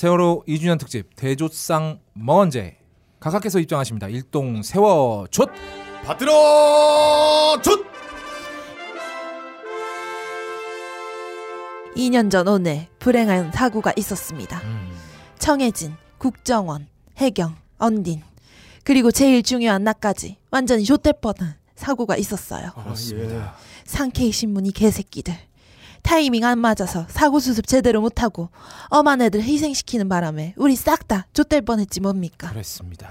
세월호 2주년 특집 대조상 멍언제 각하께서 입장하십니다. 일동 세워 조 받들어 tud 2년 전 오늘 불행한 사고가 있었습니다. 음, 청해진, 국정원, 해경, 언딘 그리고 제일 중요한 나까지 완전히 좆될 뻔한 사고가 있었어요. 그렇습니다. 상케이 신문이 개새끼들. 타이밍 안 맞아서 사고 수습 제대로 못하고 엄한 애들 희생시키는 바람에 우리 싹다 좆될 뻔했지 뭡니까. 그렇습니다.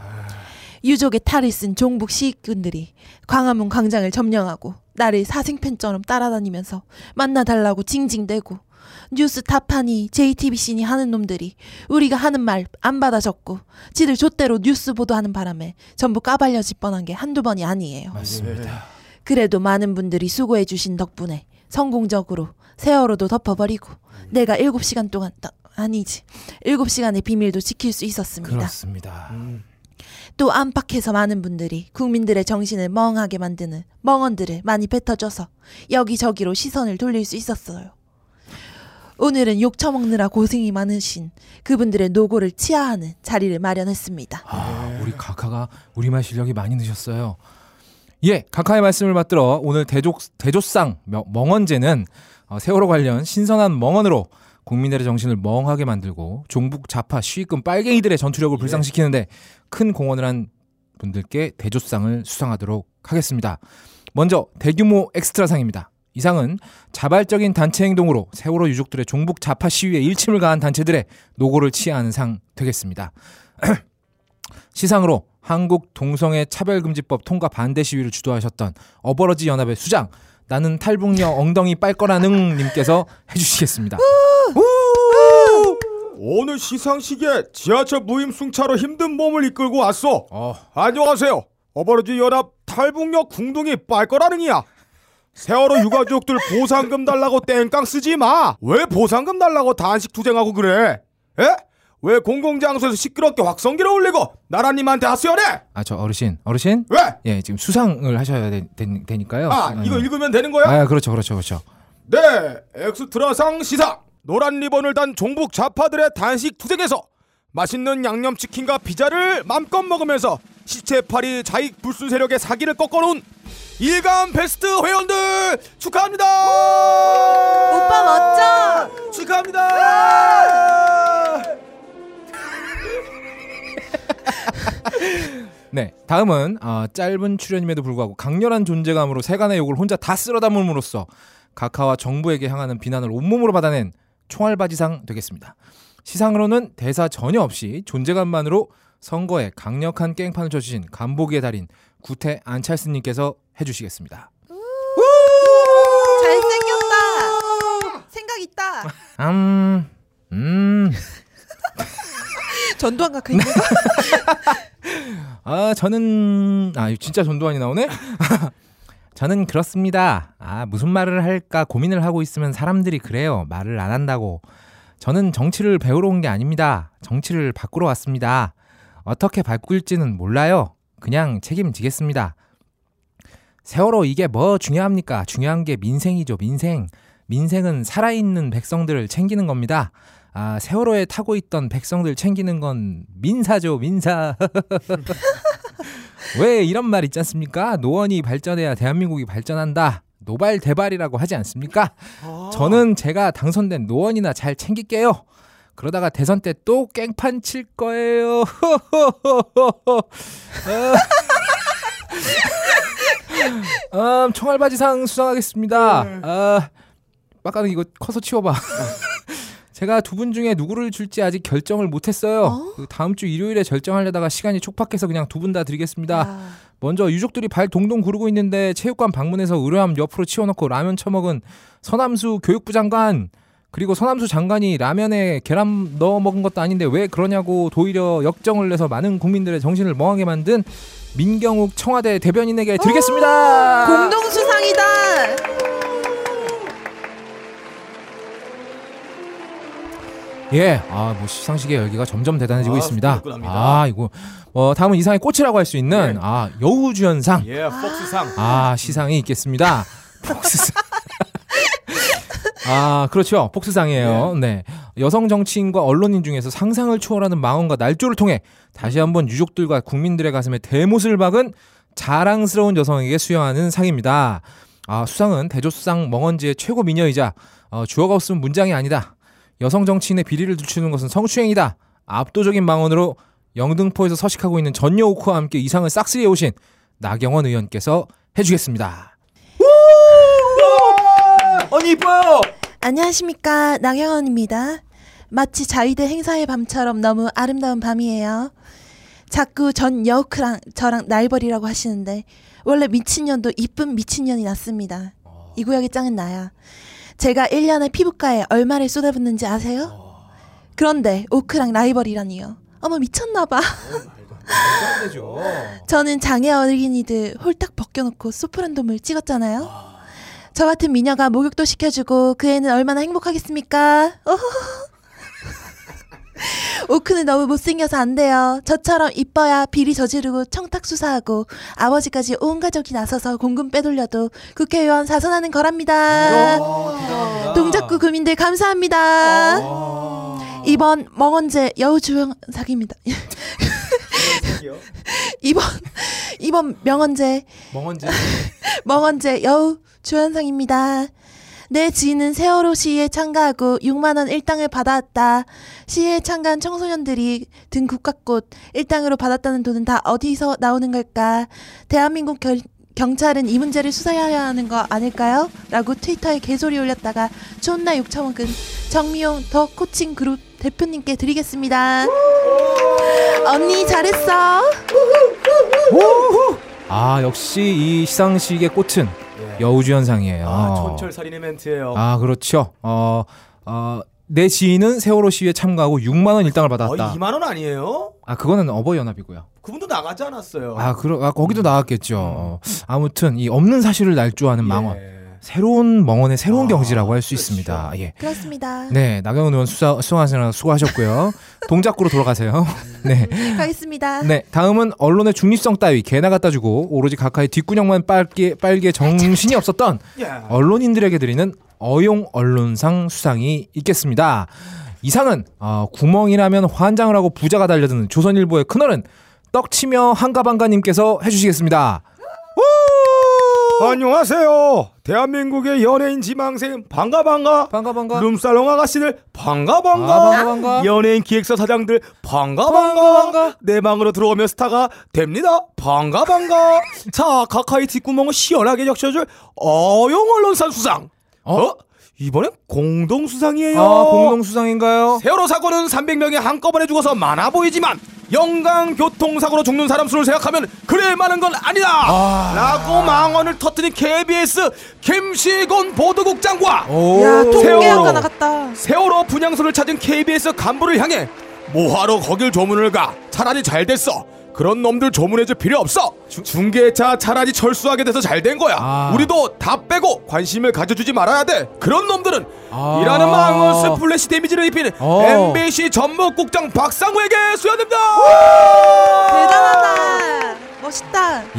유족의 탈을 쓴 종북 시익군들이 광화문 광장을 점령하고 나를 사생팬처럼 따라다니면서 만나달라고 징징대고 뉴스 타파니 JTBC니 하는 놈들이 우리가 하는 말 안 받아 적고 지들 좆대로 뉴스 보도하는 바람에 전부 까발려질 뻔한 게 한두 번이 아니에요. 맞습니다. 그래도 많은 분들이 수고해 주신 덕분에 성공적으로 세월호도 덮어버리고 내가 7시간 동안 따- 아니지 7시간의 비밀도 지킬 수 있었습니다. 그렇습니다. 또 안팎에서 많은 분들이 국민들의 정신을 멍하게 만드는 멍언들을 많이 뱉어줘서 여기저기로 시선을 돌릴 수 있었어요. 오늘은 욕 처먹느라 고생이 많으신 그분들의 노고를 치하하는 자리를 마련했습니다. 아, 우리 카카가 우리말 실력이 많이 느셨어요. 예, 카카의 말씀을 받들어 오늘 대조, 대조상 명- 멍언제는 어, 세월호 관련 신선한 멍언으로 국민들의 정신을 멍하게 만들고 종북 좌파 시위권 빨갱이들의 전투력을 불상시키는데 큰 공헌을 한 분들께 대조상을 수상하도록 하겠습니다. 먼저 대규모 엑스트라상입니다. 이 상은 자발적인 단체 행동으로 세월호 유족들의 종북 좌파 시위에 일침을 가한 단체들의 노고를 치하하는 상 되겠습니다. 시상으로 한국 동성애 차별금지법 통과 반대 시위를 주도하셨던 어버러지 연합의 수장 나는 탈북녀 엉덩이 빨 거라는 님께서 해주시겠습니다. 오늘 시상식에 지하철 무임승차로 힘든 몸을 이끌고 왔어. 어, 안녕하세요. 어버러지 연합 탈북녀 궁둥이 빨 거라능이야. 세월호 유가족들 보상금 달라고 땡깡 쓰지 마. 왜 보상금 달라고 단식 투쟁하고 그래? 에? 왜 공공장소에서 시끄럽게 확성기를 올리고 나라님한테 하소연해? 아 저 어르신 어르신 왜? 예 지금 수상을 하셔야 되, 니까요 아 이거 읽으면 되는 거야? 아 그렇죠 그렇죠 그렇죠. 네, 엑스트라상 시상. 노란 리본을 단 종북 좌파들의 단식 투쟁에서 맛있는 양념치킨과 피자를 맘껏 먹으면서 시체파리 자익 불순 세력의 사기를 꺾어놓은 일간 베스트 회원들 축하합니다. 오빠 멋져! 축하합니다. 네 다음은 어, 짧은 출연임에도 불구하고 강렬한 존재감으로 세간의 욕을 혼자 다 쓸어 담음으로써 각하와 정부에게 향하는 비난을 온몸으로 받아낸 총알바지상 되겠습니다. 시상으로는 대사 전혀 없이 존재감만으로 선거에 강력한 깽판을 쳐주신 간보기의 달인 구태 안찰스님께서 해주시겠습니다. 잘생겼다! 생각 있다! 음, 음, 전두환 있는 거? 아 저는 아 진짜 전두환이 나오네. 저는 그렇습니다. 아 무슨 말을 할까 고민을 하고 있으면 사람들이 그래요. 말을 안 한다고. 저는 정치를 배우러 온 게 아닙니다. 정치를 바꾸러 왔습니다. 어떻게 바꿀지는 몰라요. 그냥 책임지겠습니다. 세월호 이게 뭐 중요합니까? 중요한 게 민생이죠, 민생. 민생은 살아있는 백성들을 챙기는 겁니다. 아, 세월호에 타고 있던 백성들 챙기는 건 민사죠, 민사. 왜 이런 말 있지 않습니까? 노원이 발전해야 대한민국이 발전한다. 노발 대발이라고 하지 않습니까? 저는 제가 당선된 노원이나 잘 챙길게요. 그러다가 대선 때 또 깽판 칠 거예요. 음, 총알바지상 수상하겠습니다. 아, 빡가는 이거 커서 치워봐. 제가 두 분 중에 누구를 줄지 아직 결정을 못했어요. 그 다음 주 일요일에 결정하려다가 시간이 촉박해서 그냥 두 분 다 드리겠습니다. 아, 먼저 유족들이 발 동동 구르고 있는데 체육관 방문해서 의료함 옆으로 치워놓고 라면 처먹은 서남수 교육부 장관 그리고 서남수 장관이 라면에 계란 넣어 먹은 것도 아닌데 왜 그러냐고 도리어 역정을 내서 많은 국민들의 정신을 멍하게 만든 민경욱 청와대 대변인에게 드리겠습니다. 공동 수상이다! 예, 아, 뭐 시상식의 열기가 점점 대단해지고 아, 있습니다. 아, 이거 어, 다음은 이상의 꽃이라고 할 수 있는 예. 아 여우주연상. 예, 폭스상. 아 시상이 있겠습니다. 폭스상. 아 그렇죠 폭스상이에요. 네. 여성 정치인과 언론인 중에서 상상을 초월하는 망언과 날조를 통해 다시 한번 유족들과 국민들의 가슴에 대못을 박은 자랑스러운 여성에게 수여하는 상입니다. 아, 수상은 대조수상 멍언지의 최고 미녀이자 어, 주어가 없으면 문장이 아니다. 여성 정치인의 비리를 늦추는 것은 성추행이다. 압도적인 망언으로 영등포에서 서식하고 있는 전여 오크와 함께 이 상을 싹쓸이해 오신 나경원 의원께서 해주겠습니다. 언니 이뻐요. 안녕하십니까 나경원입니다. 마치 자위대 행사의 밤처럼 너무 아름다운 밤이에요. 자꾸 전 여우크랑 저랑 날벌이라고 하시는데 원래 미친년도 이쁜 미친년이 낫습니다. 이 구역의 짱은 나야. 제가 1년에 피부과에 얼마를 쏟아붓는지 아세요? 그런데 오크랑 라이벌이라니요. 어머 미쳤나봐. 저는 장애 어린이들 홀딱 벗겨놓고 소프란돔을 찍었잖아요. 저 같은 미녀가 목욕도 시켜주고 그 애는 얼마나 행복하겠습니까? 어허. 오크는 너무 못생겨서 안 돼요. 저처럼 이뻐야 비리 저지르고 청탁 수사하고 아버지까지 온 가족이 나서서 공금 빼돌려도 국회의원 사선하는 거랍니다. 동작구 구민들 감사합니다. 이번 멍언제 여우주연상입니다. 이번 이번 명언제 멍언지. 멍언제 여우 주연상입니다. 내 지인은 세월호 시위에 참가하고 6만 원 일당을 받아왔다. 시위에 참가한 청소년들이 든 국가꽃 일당으로 받았다는 돈은 다 어디서 나오는 걸까? 대한민국 결, 경찰은 이 문제를 수사해야 하는 거 아닐까요? 라고 트위터에 개소리 올렸다가 존나 욕처먹은 정미용 더 코칭 그룹 대표님께 드리겠습니다. 언니 잘했어. 아 역시 이 시상식의 꽃은 여우주연상이에요. 아 촌철살인의 멘트예요. 아, 그렇죠. 어, 어, 내 지인은 세월호 시위에 참가하고 6만 원 일당을 받았다. 2만 원 아니에요? 아 그거는 어버이 연합이고요. 그분도 나가지 않았어요. 아, 그러, 아 거기도 나왔겠죠. 어, 아무튼 이 없는 사실을 날조하는 망언. 예. 새로운 멍언의 새로운 아, 경지라고 할수 그렇죠. 있습니다. 예. 그렇습니다. 네, 나경원 의원 수사, 수고하시느라 수고하셨고요. 동작구로 돌아가세요. 네. 가겠습니다. 네, 다음은 언론의 중립성 따위 개나 갖다 주고 오로지 각하의 뒷구녕만 빨게 빨게 정신이 없었던 예. 언론인들에게 드리는 어용 언론상 수상이 있겠습니다. 이 상은 어, 구멍이라면 환장을 하고 부자가 달려드는 조선일보의 큰어른 떡치며 한가방가님께서 해주시겠습니다. 안녕하세요. 대한민국의 연예인 지망생 반가 반가. 반가 반가. 룸살롱 아가씨들 반가 아, 반가. 반가 반가. 연예인 기획사 사장들 반가 반가, 반가. 반가. 내 방으로 들어오면 스타가 됩니다. 반가 반가. 자 카카이 뒷구멍을 시원하게 적셔줄 어용 언론상 수상. 어? 어? 이번엔 공동 수상이에요. 아 공동 수상인가요? 세월호 사고는 300명이 한꺼번에 죽어서 많아 보이지만 영광 교통사고로 죽는 사람 수를 생각하면 그래 많은 건 아니다 라고 망언을 터뜨린 KBS 김시곤 보도국장과. 야, 세월호. 나갔다. 세월호 분향소를 찾은 KBS 간부를 향해 뭐하러 거길 조문을 가 차라리 잘 됐어 그런 놈들 조문해줄 필요 없어 중계차 차라리 철수하게 돼서 잘 된 거야 아. 우리도 다 빼고 관심을 가져주지 말아야 돼 그런 놈들은 아. 이라는 망언 splash damage를 입힌 어. MBC 전국부장 박상후에게 수여됩니다 대단하다.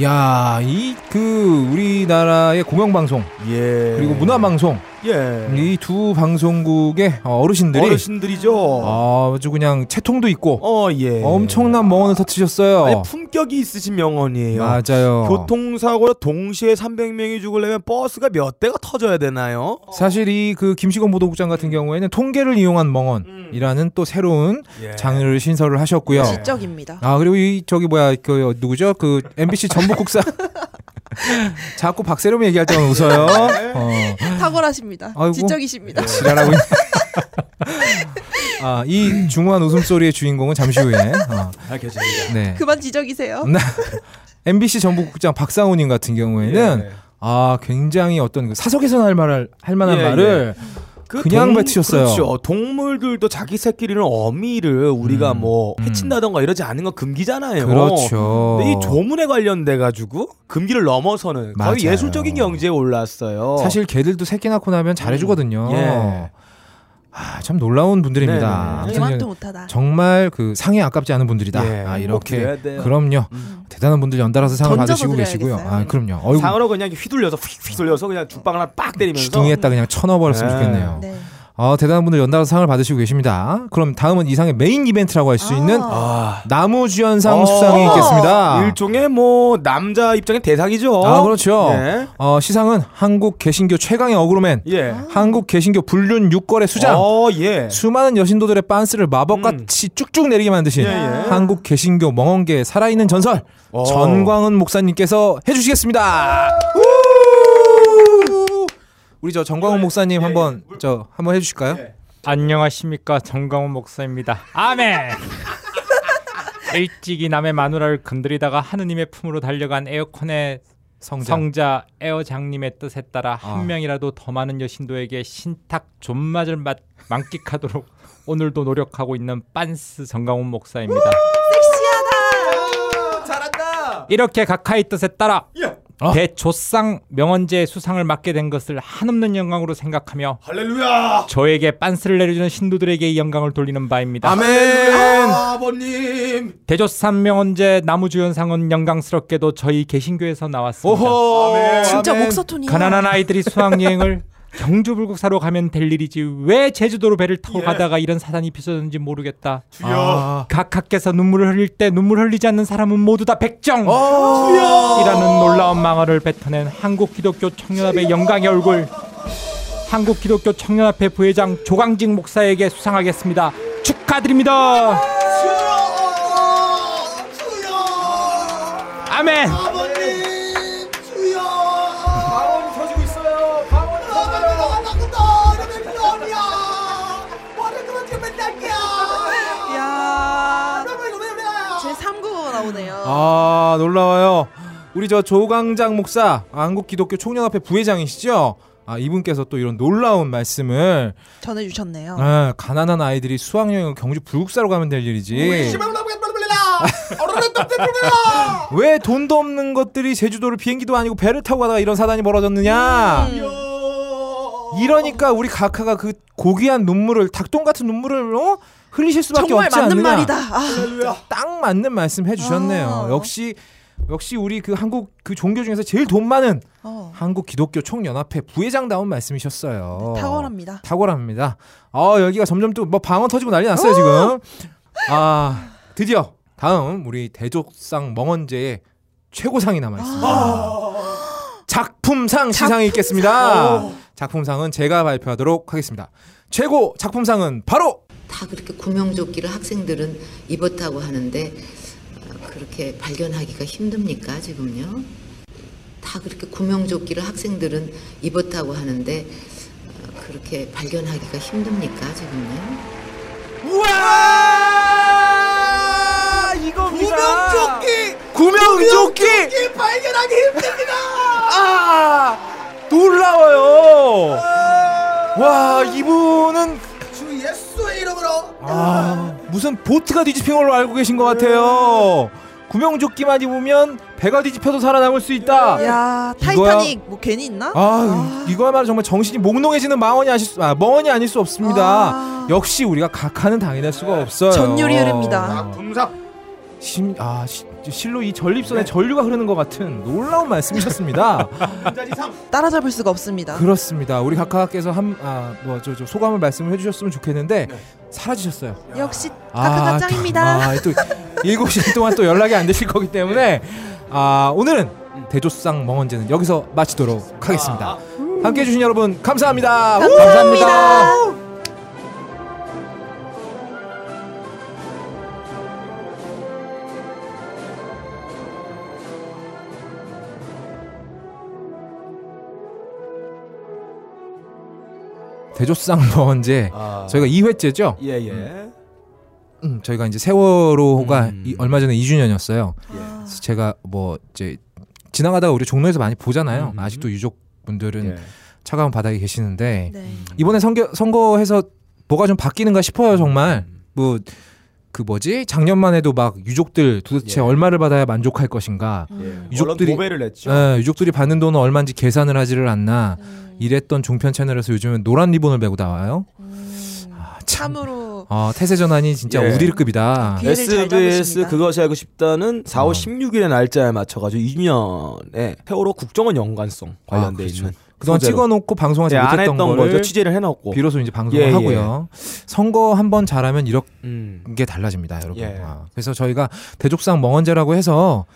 야, 이 그 우리나라의 공영 방송 예 그리고 문화 방송 예 이 두 방송국의 어, 어르신들이 어르신들이죠 아주 그냥 채통도 있고 어 예 엄청난 멍언을 터트셨어요. 아니 품격이 있으신 명언이에요 맞아요. 교통사고로 동시에 300명이 죽으려면 버스가 몇 대가 터져야 되나요? 사실 이 그 김시건 보도국장 같은 경우에는 통계를 이용한 멍언이라는 또 새로운 예. 장르를 신설을 하셨고요. 지적입니다. 아 그리고 이 저기 뭐야 그 누구죠 그 MBC 전 북국사 자꾸 박세롬 얘기할 때만 웃어요. 어. 탁월하십니다. 아이고. 지적이십니다. 지랄하고 있... 아, 이 중후한 웃음소리의 주인공은 잠시 후에 어, 알겠습니다. 네. 그만 지적이세요. 나- MBC 전북국장 박상우님 같은 경우에는 예. 아 굉장히 어떤 그 사석에서 할 말을 할 만한 예, 말을 그 그냥 뱉으셨어요. 그렇죠. 동물들도 자기 새끼리는 어미를 우리가 음, 뭐 음. 해친다던가 이러지 않는 건 금기잖아요. 그렇죠. 근데 이 조문에 관련돼 가지고 금기를 넘어서는 맞아요. 거의 예술적인 경지에 올랐어요. 사실 개들도 새끼 낳고 나면 잘해주거든요. 예. 아, 참 놀라운 분들입니다. 네네. 아무튼 개만도 못하다. 정말 그 상에 아깝지 않은 분들이다. 예, 아, 꼭 이렇게. 그럼요. 음. 대단한 분들 연달아서 상을 받으시고 계시고요. 아, 그럼요. 어이구, 상으로 그냥 휘둘려서 휙 휘둘려서 그냥 죽방 하나 빡 때리면서 주둥이에다 그냥 쳐넣어 버렸으면 네. 좋겠네요. 네. 어, 대단한 분들 연달아 상을 받으시고 계십니다. 그럼 다음은 이상의 메인 이벤트라고 할 수 있는 아, 남우주연상 어. 수상이 있겠습니다. 일종의 뭐 남자 입장의 대상이죠. 아 그렇죠. 예. 어, 시상은 한국 개신교 최강의 어그로맨, 예. 한국 개신교 불륜 육거래 수장, 어, 예. 수많은 여신도들의 빤스를 마법같이 쭉쭉 내리게 만드신 예, 예. 한국 개신교 멍원계의 살아있는 전설 어. 전광은 목사님께서 해주시겠습니다. 우리 저 전광훈 목사님 한번 저 한번 해주실까요? 예. 안녕하십니까 정강훈 목사입니다. 아멘. 일찍이 남의 마누라를 건드리다가 하느님의 품으로 달려간 에어컨의 성자. 성자 에어장님의 뜻에 따라 아. 한 명이라도 더 많은 여신도에게 신탁 존맛을 맛, 만끽하도록 오늘도 노력하고 있는 빤스 정강훈 목사입니다. 잘한다. 이렇게 각하의 뜻에 따라 예. 어? 대조상 명언제 수상을 맡게 된 것을 한없는 영광으로 생각하며 할렐루야. 저에게 빤스를 내려주는 신도들에게 이 영광을 돌리는 바입니다. 아멘. 아버님. 대조산 명언제 나무주연상은 영광스럽게도 저희 개신교에서 나왔습니다. 오호. 진짜 아멘. 목사 톤이야. 가난한 아이들이 수학여행을 경주 불국사로 가면 될 일이지 왜 제주도로 배를 타고 예. 가다가 이런 사단이 빚어졌는지 모르겠다. 아. 각하께서 눈물을 흘릴 때 눈물 흘리지 않는 사람은 모두 다 백정! 어. 이라는 놀라운 망언을 뱉어낸 한국 기독교 청년합의 영광의 얼굴 한국 기독교 청년합회 부회장 조광직 목사에게 수상하겠습니다. 축하드립니다. 아멘. 방언이 나오네요. 아 놀라워요. 우리 저 조강장 목사 아, 한국 기독교 총연합회 부회장이시죠? 아 이분께서 또 이런 놀라운 말씀을 전해주셨네요. 아, 가난한 아이들이 수학여행을 경주 불국사로 가면 될 일이지. 왜 돈도 없는 것들이 제주도를 비행기도 아니고 배를 타고 가다가 이런 사단이 벌어졌느냐? 음. 이러니까 우리 각하가 그 고귀한 눈물을 닭똥 같은 눈물을 어? 흘리실 수밖에 정말 없지 맞는 않느냐? 말이다. 아, 딱 맞는 말씀 해주셨네요. 아. 역시 역시 우리 그 한국 그 종교 중에서 제일 돈 많은 어, 한국 기독교 총연합회 부회장다운 말씀이셨어요. 탁월합니다. 탁월합니다. 아 여기가 점점 또 뭐 방언 터지고 난리 났어요 지금. 아 드디어 다음 우리 대족상 멍언제의 최고상이 남아 있습니다. 아. 작품상 시상이 있겠습니다. 작품상은 제가 발표하도록 하겠습니다. 최고 작품상은 바로 다 그렇게 구명조끼를 학생들은 입었다고 하는데 어, 그렇게 발견하기가 힘듭니까 지금요? 다 그렇게 구명조끼를 학생들은 입었다고 하는데 어, 그렇게 발견하기가 힘듭니까 지금요? 우와 이겁니다. 구명조끼 구명조끼 발견하기 힘듭니다. 아 놀라워요. 와 이분은 아 무슨 보트가 뒤집힌 걸로 알고 계신 것 같아요. 구명조끼만 입으면 배가 뒤집혀도 살아남을 수 있다. 야 이거야- 타이타닉 뭐 괜히 있나? 아, 이거야말로 정말 정신이 몽롱해지는 망언이 아실 수, 아, 멍언이 아닐 수 없습니다. 아. 역시 우리가 각하는 당해낼 수가 없어요. 전율이 흐릅니다. 분상. 심, 아, 시, 실로 이 전립선에 전류가 흐르는 것 같은 놀라운 말씀이셨습니다. 따라잡을 수가 없습니다. 그렇습니다. 우리 각하께서 한, 아, 뭐, 저, 저 소감을 말씀을 해주셨으면 좋겠는데 사라지셨어요. 역시 아, 짱입니다. 아, 또 일곱 시간 동안 또 연락이 안 되실 거기 때문에 아, 오늘은 대조상 멍언제는 여기서 마치도록 하겠습니다. 함께 해주신 여러분 감사합니다. 감사합니다. 대조상 멍언제 아. 저희가 2회째죠. 예 예. 음, 저희가 이제 세월호가 음. 이- 얼마 전에 2주년이었어요. 아, 그래서 제가 뭐 이제 지나가다가 우리 종로에서 많이 보잖아요. 음. 아직도 유족분들은 예. 차가운 바닥에 계시는데 네. 이번에 선거 선거해서 뭐가 좀 바뀌는가 싶어요 정말 음. 뭐 그 뭐지 작년만 해도 막 유족들 도대체 예. 얼마를 받아야 만족할 것인가 음. 예. 유족들이- 도배를 냈죠. 예, 유족들이 받는 돈은 얼마인지 계산을 하지를 않나 음. 이랬던 종편 채널에서 요즘은 노란 리본을 메고 나와요 음. 아, 참 참으로 어, 태세 전환이 진짜 예. 잘 SBS. 그것이 알고 싶다는 4월 어. 16일의 날짜에 맞춰 가지고 2주년에 세월호 국정원 연관성 관련돼 아, 그렇죠. 있는 그동안 소재로. 찍어놓고 방송하지 예, 안 못했던 했던 거를 거죠. 취재를 해놓고. 비로소 이제 방송을 예, 예. 하고요. 선거 한 번 잘하면 이렇게 음. 달라집니다, 여러분. 예. 아, 그래서 저희가 대족상 멍언제라고 해서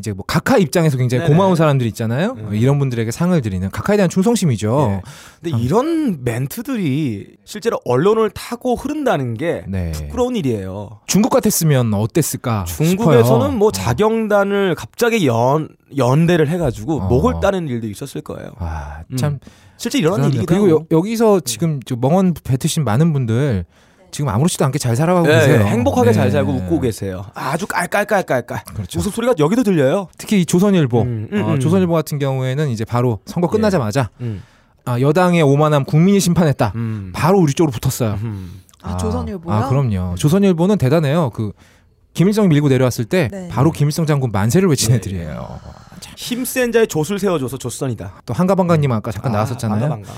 이제 뭐 각하 입장에서 굉장히 네네. 고마운 사람들 있잖아요. 음. 어, 이런 분들에게 상을 드리는 각하에 대한 충성심이죠. 예. 근데 이런 멘트들이 실제로 언론을 타고 흐른다는 게 네. 부끄러운 일이에요. 중국 같았으면 어땠을까? 중국에서는 싶어요. 뭐 어. 자경단을 갑자기 연 연대를 해가지고 어. 목을 따는 일도 있었을 거예요. 아, 음. 참 실제 일어난 대단합니다. 일이기도 그리고. 여, 여기서 지금 저 멍언 뱉으신 많은 분들 지금 아무렇지도 않게 잘 살아가고 예, 계세요. 예, 행복하게 네. 잘 살고 웃고 계세요. 아주 깔깔깔깔깔. 그렇죠. 웃음 소리가 여기도 들려요. 특히 이 조선일보, 음, 음, 어, 음. 조선일보 같은 경우에는 이제 바로 선거 끝나자마자 음. 아, 여당의 오만함 국민이 심판했다. 음. 바로 우리 쪽으로 붙었어요. 음. 아, 조선일보요? 아, 그럼요. 조선일보는 대단해요. 그 김일성 밀고 내려왔을 때 네. 바로 김일성 장군 만세를 외친 네. 애들이에요. 힘센 자의 조술 세워줘서 조선이다. 또 한가방가님 아까 잠깐 나왔었잖아요. 반가, 반가.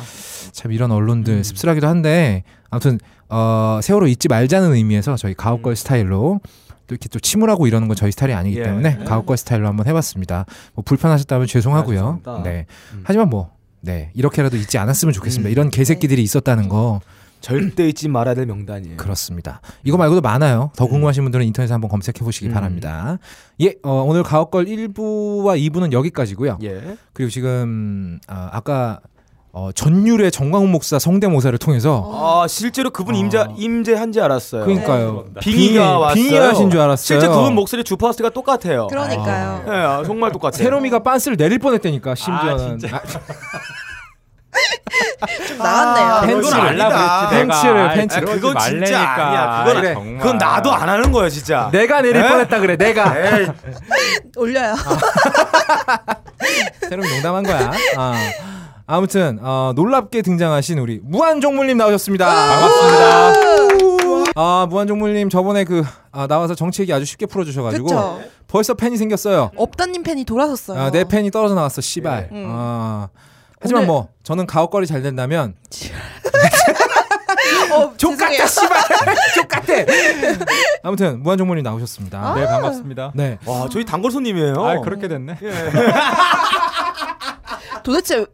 참 이런 언론들 음. 씁쓸하기도 한데 아무튼 어, 세월호 잊지 말자는 의미에서 저희 가옥걸 스타일로 또 이렇게 또 침울하고 이러는 건 저희 스타일이 아니기 예. 때문에 가옥걸 스타일로 한번 해봤습니다. 뭐 불편하셨다면 죄송하고요. 알겠습니다. 네. 음. 하지만 뭐 네. 이렇게라도 잊지 않았으면 좋겠습니다. 음. 이런 개새끼들이 있었다는 거 절대 잊지 말아야 될 명단이에요. 그렇습니다. 이거 말고도 많아요. 더 음. 궁금하신 분들은 인터넷에 한번 검색해 보시기 음. 바랍니다. 예, 어, 오늘 가옥걸 1부와 2부는 여기까지고요. 예. 그리고 지금 아, 아까 어, 전율의 정광훈 목사 성대모사를 통해서 아 실제로 그분 임자 아. 임재한지 알았어요. 그러니까요. 빙의가 왔어요. 빙의 하신 줄 알았어요. 실제 그분 목소리 주파수가 똑같아요. 그러니까요. 예, 아, 정말 똑같아요. 세롬이가 빤스를 내릴 뻔했다니까 심지어는 아, 좀 나갔네요. 팬츠를 그건 아니다. 팬츠를, 아이, 팬츠. 아, 그러지 그건 진짜 말라니까. 아니야. 그건 아이, 아- 정말. 그건 나도 안 하는 거야 진짜. 내가 내릴 에? 뻔했다 그래. 내가 에이, 올려요. 세롬이 농담한 거야. 아. 아무튼 어, 놀랍게 등장하신 우리 무한종물님 나오셨습니다. 반갑습니다. 아 무한종물님 저번에 그 아, 나와서 정치 얘기 아주 쉽게 풀어주셔가지고 그쵸. 벌써 팬이 생겼어요. 업다님 팬이 돌아섰어요. 아, 내 팬이 떨어져 나왔어, 씨발. 음. 아, 하지만 오늘- 뭐 저는 가옥거리 잘 된다면 어, 족같다. 씨발. 족같아. 아무튼 무한종물님 나오셨습니다. 네 반갑습니다. 네. 와 저희 단골 손님이에요. 아 그렇게 됐네. 도대체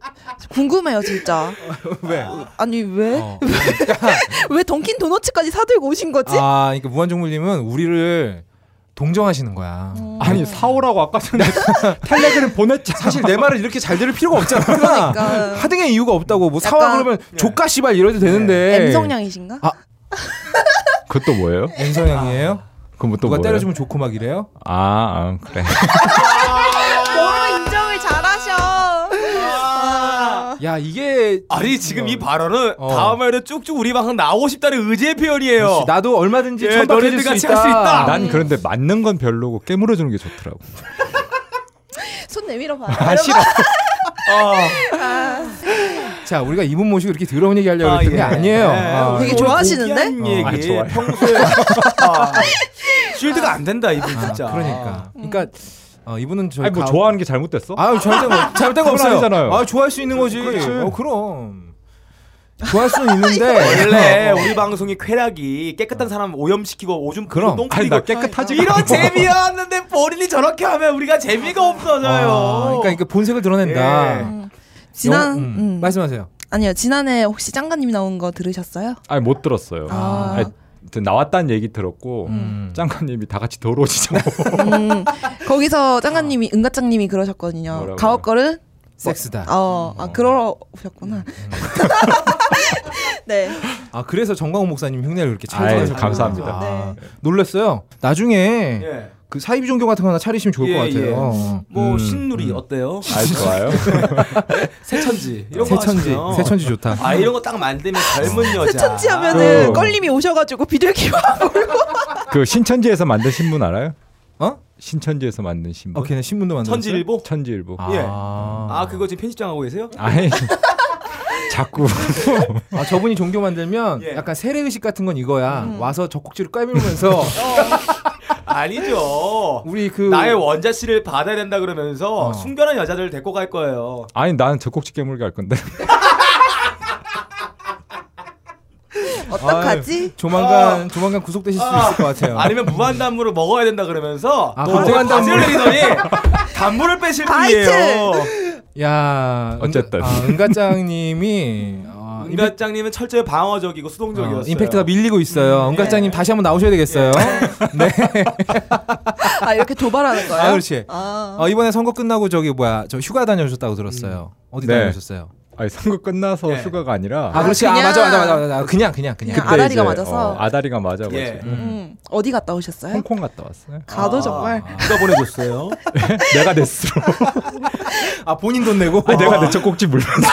궁금해요, 진짜. 왜? 아니 왜? 어. 왜 던킨 도너츠까지 사들고 오신 거지? 아, 그러니까 무한종물님은 우리를 동정하시는 거야. 음. 아니 사오라고 아까 전에 텔레그램 보냈잖아. 사실 내 말을 이렇게 잘 들을 필요가 없잖아. 그러니까. 하등의 이유가 없다고 뭐 사와 그러면 조카 씨발 이래도 되는데. M성량이신가? 아, 그것도 뭐예요? M 성향이에요? 그건 또 누가 뭐예요? 때려주면 좋고 막 이래요? 아, 아 그래. 야 이게 아니 지금 이 발언은 어. 다음에도 쭉쭉 우리 방송 나오고 싶다는 의지의 표현이에요. 그렇지, 나도 얼마든지 예, 천박해질 수 같이 있다. 난 그런데 맞는 건 별로고 깨물어 주는 게 좋더라고. 손 내밀어 봐요. 아 싫어. 자, 우리가 이분 모시고 이렇게 더러운 얘기 하려고 했던 게 예. 아니에요. 예, 아, 되게 오늘 좋아하시는데? 고귀한 어, 얘기 아. 평소에 아, 쉴드가 안 된다 이분 아, 진짜. 그러니까. 그러니까 어, 이분은 저희 아니 뭐 가- 좋아하는 게 잘못됐어? 아유, 잘못된 거 잘못된 거 없어요. 아니잖아요. 아, 좋아할 수 있는 거지. 그렇지. 어, 그럼. 좋아할 수는 있는데 원래 어, 우리 방송이 쾌락이 깨끗한 사람 오염시키고 오줌 그럼. 똥 아니 뿌리고 나 깨끗하지. 이런 재미였는데 본인이 저렇게 하면 우리가 재미가 없어져요. 아, 그러니까, 그러니까 본색을 드러낸다. 예. 음. 지난 영- 음, 음. 말씀하세요. 아니요 지난해 혹시 짱가님이 나온 거 들으셨어요? 아니 못 들었어요. 아. 아니, 나왔다는 얘기 들었고 음. 짱가님이 다 같이 더러워지자고. 음, 거기서 짱가님이 은가짱님이 그러셨거든요. 뭐라고요? 가옥 거를 섹스다. 어, 아 그러셨구나. 네. 아, 그래서 정광훈 목사님 흉내를 그렇게 아이, 차리셨구나. 감사합니다. 아, 놀랐어요. 나중에 예. 그 사이비 종교 같은 거 하나 차리시면 좋을 예, 것 같아요. 뭐 음, 신누리 음. 어때요? 아 좋아요. 새천지 이런 거 새천지, 하시면. 새천지 좋다. 아 이런 거 딱 만들면 젊은 여자. 세천지 하면은 그- 껄림이 오셔가지고 비둘기와 그 신천지에서 만든 신문 알아요? 어? 신천지에서 만든 신문. 어, 걔네 신문도 만들었어요. 천지일보? 천지일보. 아. 예. 아 그거 지금 편집장 하고 계세요? 아이 자꾸 아, 저분이 종교 만들면 예. 약간 세례의식 같은 건 이거야. 음. 와서 젖꼭지를 까밀면서 아니죠. 우리 그 나의 원자 씨를 받아야 된다 그러면서 어. 순결한 여자들 데리고 갈 거예요. 아니 나는 젖꼭지 깨물게 할 건데. 어떡하지? 조만간 조만간 구속되실 수 있을 것 같아요. 아니면 무한단물을 먹어야 된다 그러면서 아. 바지를 내리더니 단물을 빼실! 분이에요. 야, 어쨌든. 아, 은가짱님이 어, 은가짱님은 철저히 방어적이고 어, 수동적이었어요. 임팩트가 밀리고 있어요. 은가짱님 다시 한번 나오셔야 되겠어요. 네. 아 이렇게 도발하는 거예요? 아, 그렇지. 아. 어, 이번에 선거 끝나고 저기 뭐야 저 휴가 다녀오셨다고 들었어요. 어디 네. 다녀오셨어요? 아니 선거 끝나서 예. 휴가가 아니라 아, 그렇지. 아 그냥- 맞아 맞아 맞아 맞아. 그냥 그냥 그냥. 그냥 그때 아다리가 이제, 맞아서? 어, 아다리가 맞아가지고 예. 음. 어디 갔다 오셨어요? 홍콩 갔다 왔어요. 가도 정말 누가 보내줬어요? 내가 냈으로. 아 본인 돈 내고. 아니, 내가 내첫 꼭지 물면서.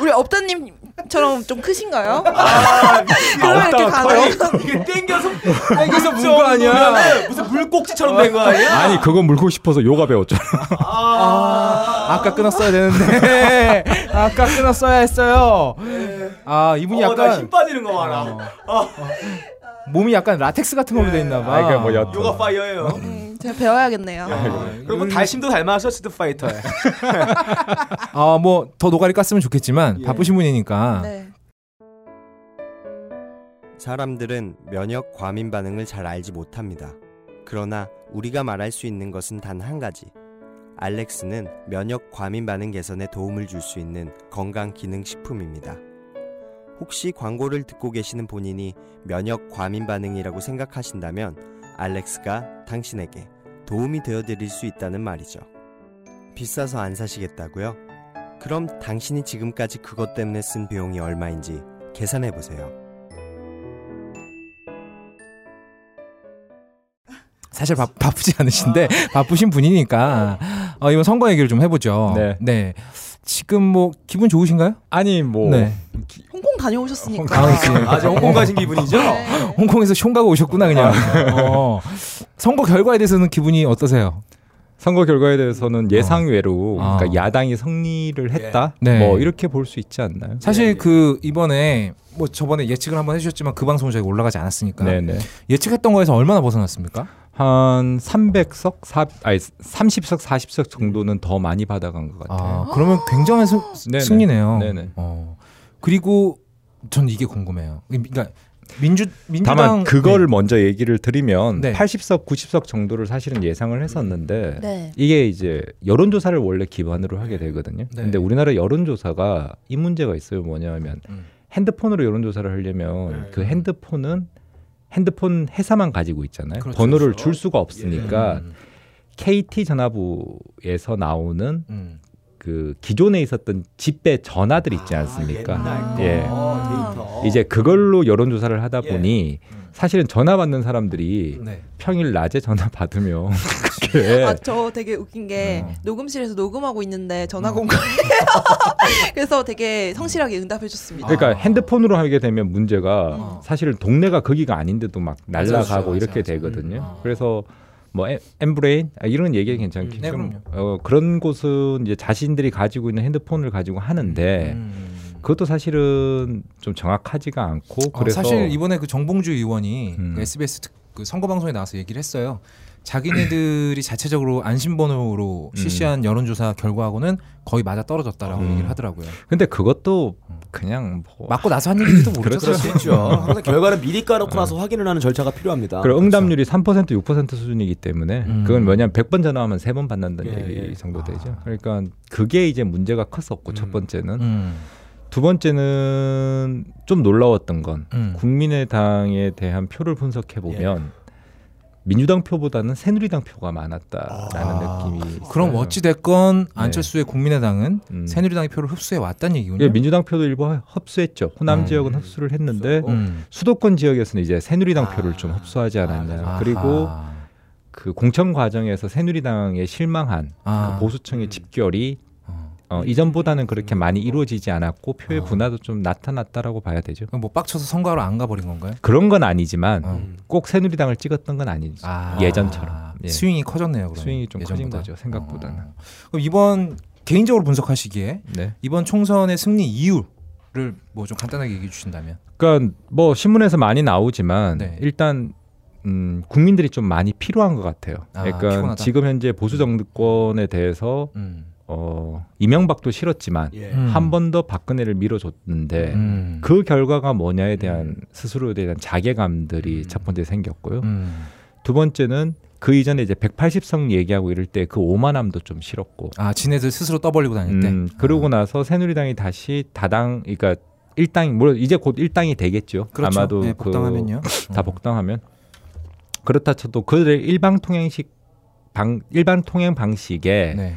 우리 업다님처럼 좀 크신가요? 아, 그러면 이렇게 가나요? 이게 땡겨서 땡겨서 문거 아니야? 무슨 물꼭지처럼 된 거 아니야? 아니 그거 물고 싶어서 요가 배웠잖아. 아, 아까 끊었어야 되는데 아까 끊었어야 했어요. 아 이분이 어, 나힘 약간 빠지는 거 봐라. 몸이 약간 라텍스 같은 걸로 돼 있나 봐. 아, 그러니까 뭐 여- 요가 fire예요. 음, 제가 배워야겠네요. 그리고 달심도 닮아서 스트 파이터에. 아 뭐 더 노가리 깠으면 좋겠지만 예. 바쁘신 분이니까. 네. 사람들은 면역 과민 반응을 잘 알지 못합니다. 그러나 우리가 말할 수 있는 것은 단 한 가지. 알렉스는 면역 과민 반응 개선에 도움을 줄 수 있는 건강 기능 식품입니다. 혹시 광고를 듣고 계시는 본인이 면역 과민 반응이라고 생각하신다면 알렉스가 당신에게 도움이 되어 드릴 수 있다는 말이죠. 비싸서 안 사시겠다고요? 그럼 당신이 지금까지 그것 때문에 쓴 비용이 얼마인지 계산해 보세요. 사실 바, 바쁘지 않으신데 바쁘신 분이니까 어, 이번 선거 얘기를 좀 해보죠. 네. 지금 뭐 기분 좋으신가요? 아니 뭐 네. 홍콩 다녀오셨으니까. 아. 아, 저 홍콩 가신 기분이죠? 네. 홍콩에서 숑 가고 오셨구나 그냥. 어. 선거 결과에 대해서는 기분이 어떠세요? 선거 결과에 대해서는 예상외로 어. 그러니까 야당이 승리를 했다. 네. 뭐 이렇게 볼 수 있지 않나요? 사실 네. 그 이번에 뭐 저번에 예측을 한번 해주셨지만 그 방송은 저희가 올라가지 않았으니까 네네. 예측했던 거에서 얼마나 벗어났습니까? 한 300석, 4, 아니 30석, 40석 정도는 더 많이 받아간 것 같아요. 아, 그러면 굉장한 승. 승리네요. 네네. 어. 그리고 전 이게 궁금해요. 그러니까 민주 민주당 다만 그거를 네. 먼저 얘기를 드리면 네. 80석, 90석 정도를 사실은 예상을 했었는데 네. 이게 이제 여론 조사를 원래 기반으로 하게 되거든요. 네. 근데 우리나라 여론 조사가 이 문제가 있어요. 뭐냐면 음. 핸드폰으로 여론 조사를 하려면 그 핸드폰은 핸드폰 회사만 가지고 있잖아요. 그렇죠, 번호를 그렇죠. 줄 수가 없으니까 음, KT 전화부에서 나오는 음. 그 기존에 있었던 집배 전화들 있지 않습니까? 아, 예. 데이터. 이제 그걸로 여론 조사를 하다 예. 보니 음. 사실은 전화 받는 사람들이 네. 평일 낮에 전화 받으면 그게 아, 저 되게 웃긴 게 어. 녹음실에서 녹음하고 있는데 전화 어. 공간이에요. 그래서 되게 성실하게 응답해 줬습니다. 그러니까 아. 핸드폰으로 하게 되면 문제가 어. 사실은 동네가 거기가 아닌데도 막 맞아, 날라가고 맞아, 이렇게 맞아. 되거든요. 음. 그래서 뭐 엠- 엠브레인 아, 이런 얘기 괜찮겠죠. 네, 그럼요. 어, 그런 곳은 이제 자신들이 가지고 있는 핸드폰을 가지고 하는데 음. 그것도 사실은 좀 정확하지가 않고 어, 그래서 사실 이번에 그 정봉주 의원이 음. 그 SBS 특, 그 선거 방송에 나와서 얘기를 했어요. 자기네들이 자체적으로 안심번호로 음. 실시한 여론조사 결과하고는 거의 맞아 떨어졌다라고 음. 얘기를 하더라고요. 근데 그것도 그냥 뭐 맞고 나서 한 얘기도 모르죠. 그렇죠. 사실. 그렇죠. 항상 결과는 미리 까놓고 나서 확인을 하는 절차가 필요합니다. 그리고 응답률이 3% 6% 수준이기 때문에 음. 그건 뭐냐면 100번 전화하면 3번 받는다는 예, 얘기 예. 정도 되죠. 아. 그러니까 그게 이제 문제가 컸었고 음. 첫 번째는 음. 두 번째는 좀 놀라웠던 건 음. 국민의당에 대한 표를 분석해 보면 민주당 표보다는 새누리당 표가 많았다라는 아. 느낌이 그럼 있어요. 어찌 됐건 안철수의 국민의당은 음. 새누리당의 표를 흡수해 왔다는 얘기군요. 예, 민주당 표도 일부 흡수했죠. 호남 음. 지역은 흡수를 했는데 음. 수도권 지역에서는 이제 새누리당 아. 표를 좀 흡수하지 않았나요? 아하. 그리고 그 공천 과정에서 새누리당에 실망한 아. 그 보수층의 음. 집결이 어. 어, 이전보다는 그렇게 많이 이루어지지 않았고 표의 아. 분화도 좀 나타났다라고 봐야 되죠. 그럼 뭐 빡쳐서 선거하러 안 가버린 건가요? 그런 건 아니지만 어. 음. 꼭 새누리당을 찍었던 건 아니죠. 아. 예전처럼. 예. 스윙이 커졌네요. 그럼 스윙이 좀 커진 예전보다. 거죠, 생각보다는. 어. 그럼 이번 개인적으로 분석하시기에 네. 이번 총선의 승리 이유 를 뭐 좀 간단하게 얘기해 주신다면. 그러니까 뭐 신문에서 많이 나오지만 네. 일단 음, 국민들이 좀 많이 필요한 것 같아요. 아, 그러니까 피곤하다. 지금 현재 보수 정권에 대해서 음. 어, 이명박도 싫었지만 예. 음. 한번 더 박근혜를 밀어줬는데 음. 그 결과가 뭐냐에 대한 스스로에 대한 자괴감들이 음. 첫 번째 생겼고요. 음. 두 번째는 그 이전에 이제 180석 얘기하고 이럴 때 그 오만함도 좀 싫었고. 아 지네들 스스로 떠벌리고 다닐 때. 음, 그러고 나서 새누리당이 다시 다당, 그러니까 일당, 물론 이제 곧 일당이 되겠죠. 그렇죠. 아마도 네, 그 복당하면요. 다 복당하면 그렇다 쳐도 그들의 일방 통행식 방 일반 통행 방식에 네.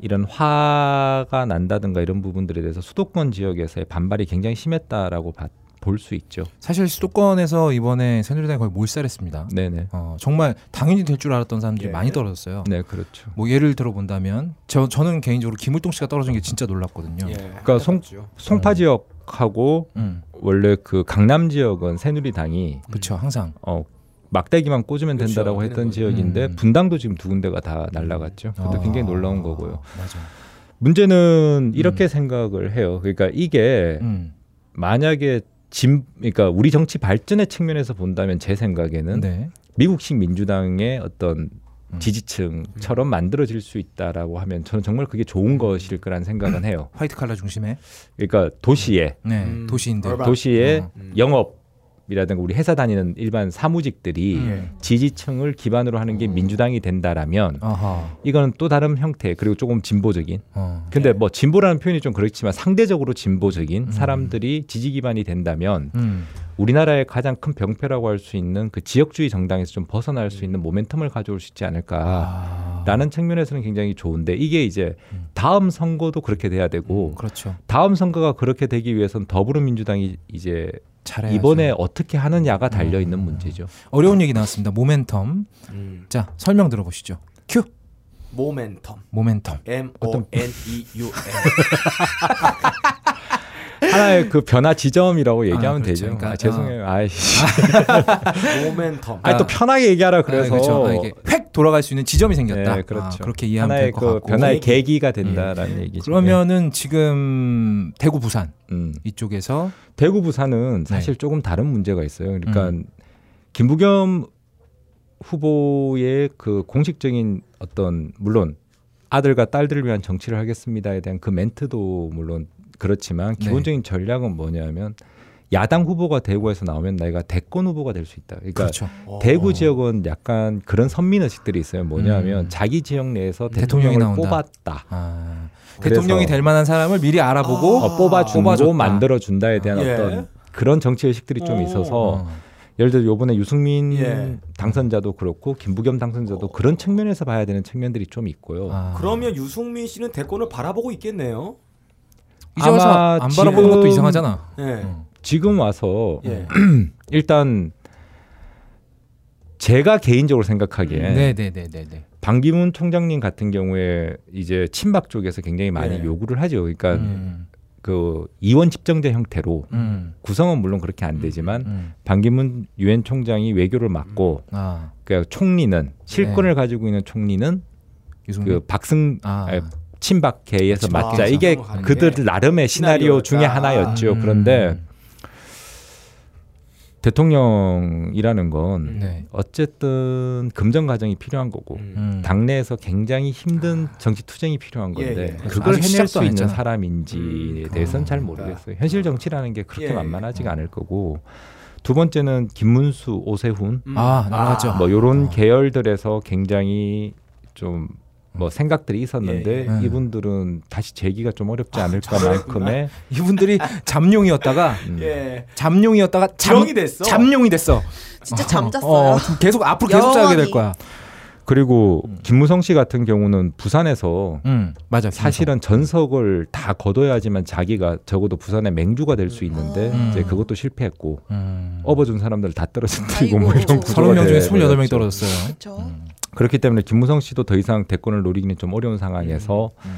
이런 화가 난다든가 이런 부분들에 대해서 수도권 지역에서의 반발이 굉장히 심했다라고 볼수 있죠. 사실 수도권에서 이번에 새누리당이 거의 몰살했습니다. 네네. 어, 정말 당연히 될 줄 알았던 사람들이 예. 많이 떨어졌어요. 네, 그렇죠. 뭐 예를 들어 본다면 저 저는 개인적으로 김울동 씨가 떨어진 게 진짜 놀랐거든요. 예. 그러니까 송- 송파 어. 지역하고 음, 원래 그 강남 지역은 새누리당이 그렇죠. 항상 어 막대기만 꽂으면 그렇죠. 된다라고 했던 거죠. 지역인데 음. 분당도 지금 두 군데가 다 날라갔죠. 그것도 아, 굉장히 놀라운 거고요. 맞아. 문제는 이렇게 생각을 해요. 그러니까 이게 음, 만약에 진 그러니까 우리 정치 발전의 측면에서 본다면 제 생각에는 네. 미국식 민주당의 어떤 음. 지지층처럼 만들어질 수 있다라고 하면 저는 정말 그게 좋은 것일 거란 생각은 해요. 화이트 칼라 중심에 그러니까 도시에 네 음, 도시인들. 얼마- 도시에 어. 음. 영업이라든가 우리 회사 다니는 일반 사무직들이 음. 지지층을 기반으로 하는 게 민주당이 된다라면 아하. 이거는 또 다른 형태 그리고 조금 진보적인 어. 근데 뭐 진보라는 표현이 좀 그렇지만 상대적으로 진보적인 음. 사람들이 지지 기반이 된다면 음. 우리나라의 가장 큰 병폐라고 할 수 있는 그 지역주의 정당에서 좀 벗어날 수 있는 모멘텀을 가져올 수 있지 않을까. 아. 라는 측면에서는 굉장히 좋은데 이게 이제 음. 다음 선거도 그렇게 돼야 되고 그렇죠. 다음 선거가 그렇게 되기 위해서는 더불어민주당이 이제 잘해야죠. 이번에 어떻게 하느냐가 달려 있는 음. 문제죠. 어려운 얘기 나왔습니다. 모멘텀. 음. 자 설명 들어보시죠. 큐. 모멘텀. 모멘텀. M O N E U M. 하나의 그 변화 지점이라고 얘기하면 그렇죠. 되죠. 그러니까, 아, 죄송해요. 아이씨. 모멘텀. 아니 또 편하게 얘기하라 그래서 아, 그렇죠. 아, 이게 획 돌아갈 수 있는 지점이 생겼다. 네, 그렇죠. 아, 그렇게 이해하면 하나의 될것그 같고. 변화의 계기. 계기가 된다라는 얘기죠. 그러면은 지금 대구 부산 예. 음. 이쪽에서 대구 부산은 사실 네. 조금 다른 문제가 있어요. 그러니까 음. 김부겸 후보의 그 공식적인 어떤 물론 아들과 딸들을 위한 정치를 하겠습니다에 대한 그 멘트도 물론 그렇지만 네. 기본적인 전략은 뭐냐면 야당 후보가 대구에서 나오면 내가 대권 후보가 될 수 있다. 그러니까 그렇죠. 대구 지역은 약간 그런 선민 의식들이 있어요. 뭐냐면 음. 자기 지역 내에서 대통령이 대통령을 나온다. 뽑았다. 아, 대통령이 될 만한 사람을 미리 알아보고 어, 뽑아주고. 만들어 준다에 대한 예. 어떤 그런 정치 의식들이 좀 오. 있어서 어. 예를 들어 요번에 유승민 예. 당선자도 그렇고 김부겸 당선자도 그런 측면에서 봐야 되는 측면들이 좀 있고요. 아. 그러면 유승민 씨는 대권을 바라보고 있겠네요. 이제 와서 아마 안 바라보는 것도 이상하잖아. 예. 어. 지금 와서 예. 일단 제가 개인적으로 생각하기에 네네네네네. 반기문 총장님 같은 경우에 이제 친박 쪽에서 굉장히 많이 예. 요구를 하죠. 그러니까 음, 그 이원 집정제 형태로 음, 구성은 물론 그렇게 안 되지만 음. 반기문 유엔 총장이 외교를 맡고 아그 총리는 실권을 가지고 있는 총리는 유승민. 그 박승 아, 아니, 친박계에서 친박. 맞자 아, 이게 그들 게 나름의 시나리오 중에 시나리오였다. 하나였죠. 음. 그런데 대통령이라는 건 네. 어쨌든 금전 과정이 필요한 거고 음. 음. 당내에서 굉장히 힘든 정치 투쟁이 필요한 예, 건데 예. 그걸 아직 해낼 수안 있는 했잖아. 사람인지에 음, 대해서는 잘 그러니까. 모르겠어요. 현실 정치라는 게 그렇게 예. 만만하지가 않을 거고 두 번째는 김문수, 오세훈 음. 아 나왔죠. 뭐 요런 어. 계열들에서 굉장히 좀 뭐 생각들이 있었는데 예, 예. 이분들은 다시 재기가 좀 어렵지 않을까만큼의 이분들이 잠룡이었다가 음. 예. 잠룡이었다가 잠, 지렁이 됐어. 잠룡이 됐어. 진짜 어, 잠잤어요. 어, 좀 계속 앞으로 계속 자게 될 영원히. 거야. 그리고 음. 김무성 씨 같은 경우는 부산에서 음 맞아. 사실은 전석을 다 거둬야지만 자기가 적어도 부산의 맹주가 될 수 있는데 음. 이제 그것도 실패했고 음. 업어준 사람들 다 떨어뜨리고 뭐. 이런 구조가 30명 중에 돼 28명 버렸죠. 떨어졌어요. 그렇죠. 음. 그렇기 때문에 김무성 씨도 더 이상 대권을 노리기는 좀 어려운 상황에서 음.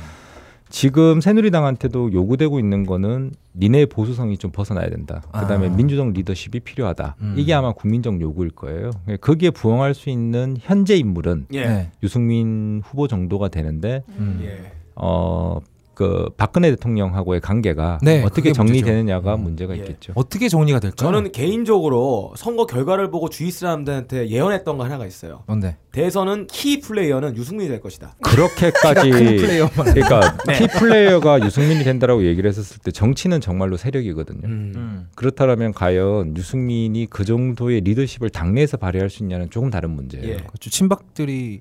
지금 새누리당한테도 요구되고 있는 거는 니네 보수성이 좀 벗어나야 된다. 그다음에 아. 민주적 리더십이 필요하다. 음. 이게 아마 국민적 요구일 거예요. 거기에 부응할 수 있는 현재 인물은 예. 네. 유승민 후보 정도가 되는데 음. 예. 어 그 박근혜 대통령하고의 관계가 네, 어떻게 정리되느냐가 음. 문제가 예. 있겠죠. 어떻게 정리가 될까요? 저는 개인적으로 선거 결과를 보고 주위 사람들한테 예언했던 거 하나가 있어요. 뭔데? 대선은 key player는 유승민이 될 것이다. 그렇게까지. 그러니까 네. key player가 유승민이 된다라고 얘기를 했었을 때 정치는 정말로 세력이거든요. 음. 음. 그렇다면 과연 유승민이 그 정도의 리더십을 당내에서 발휘할 수 있냐는 조금 다른 문제예요. 예. 그렇죠. 친박들이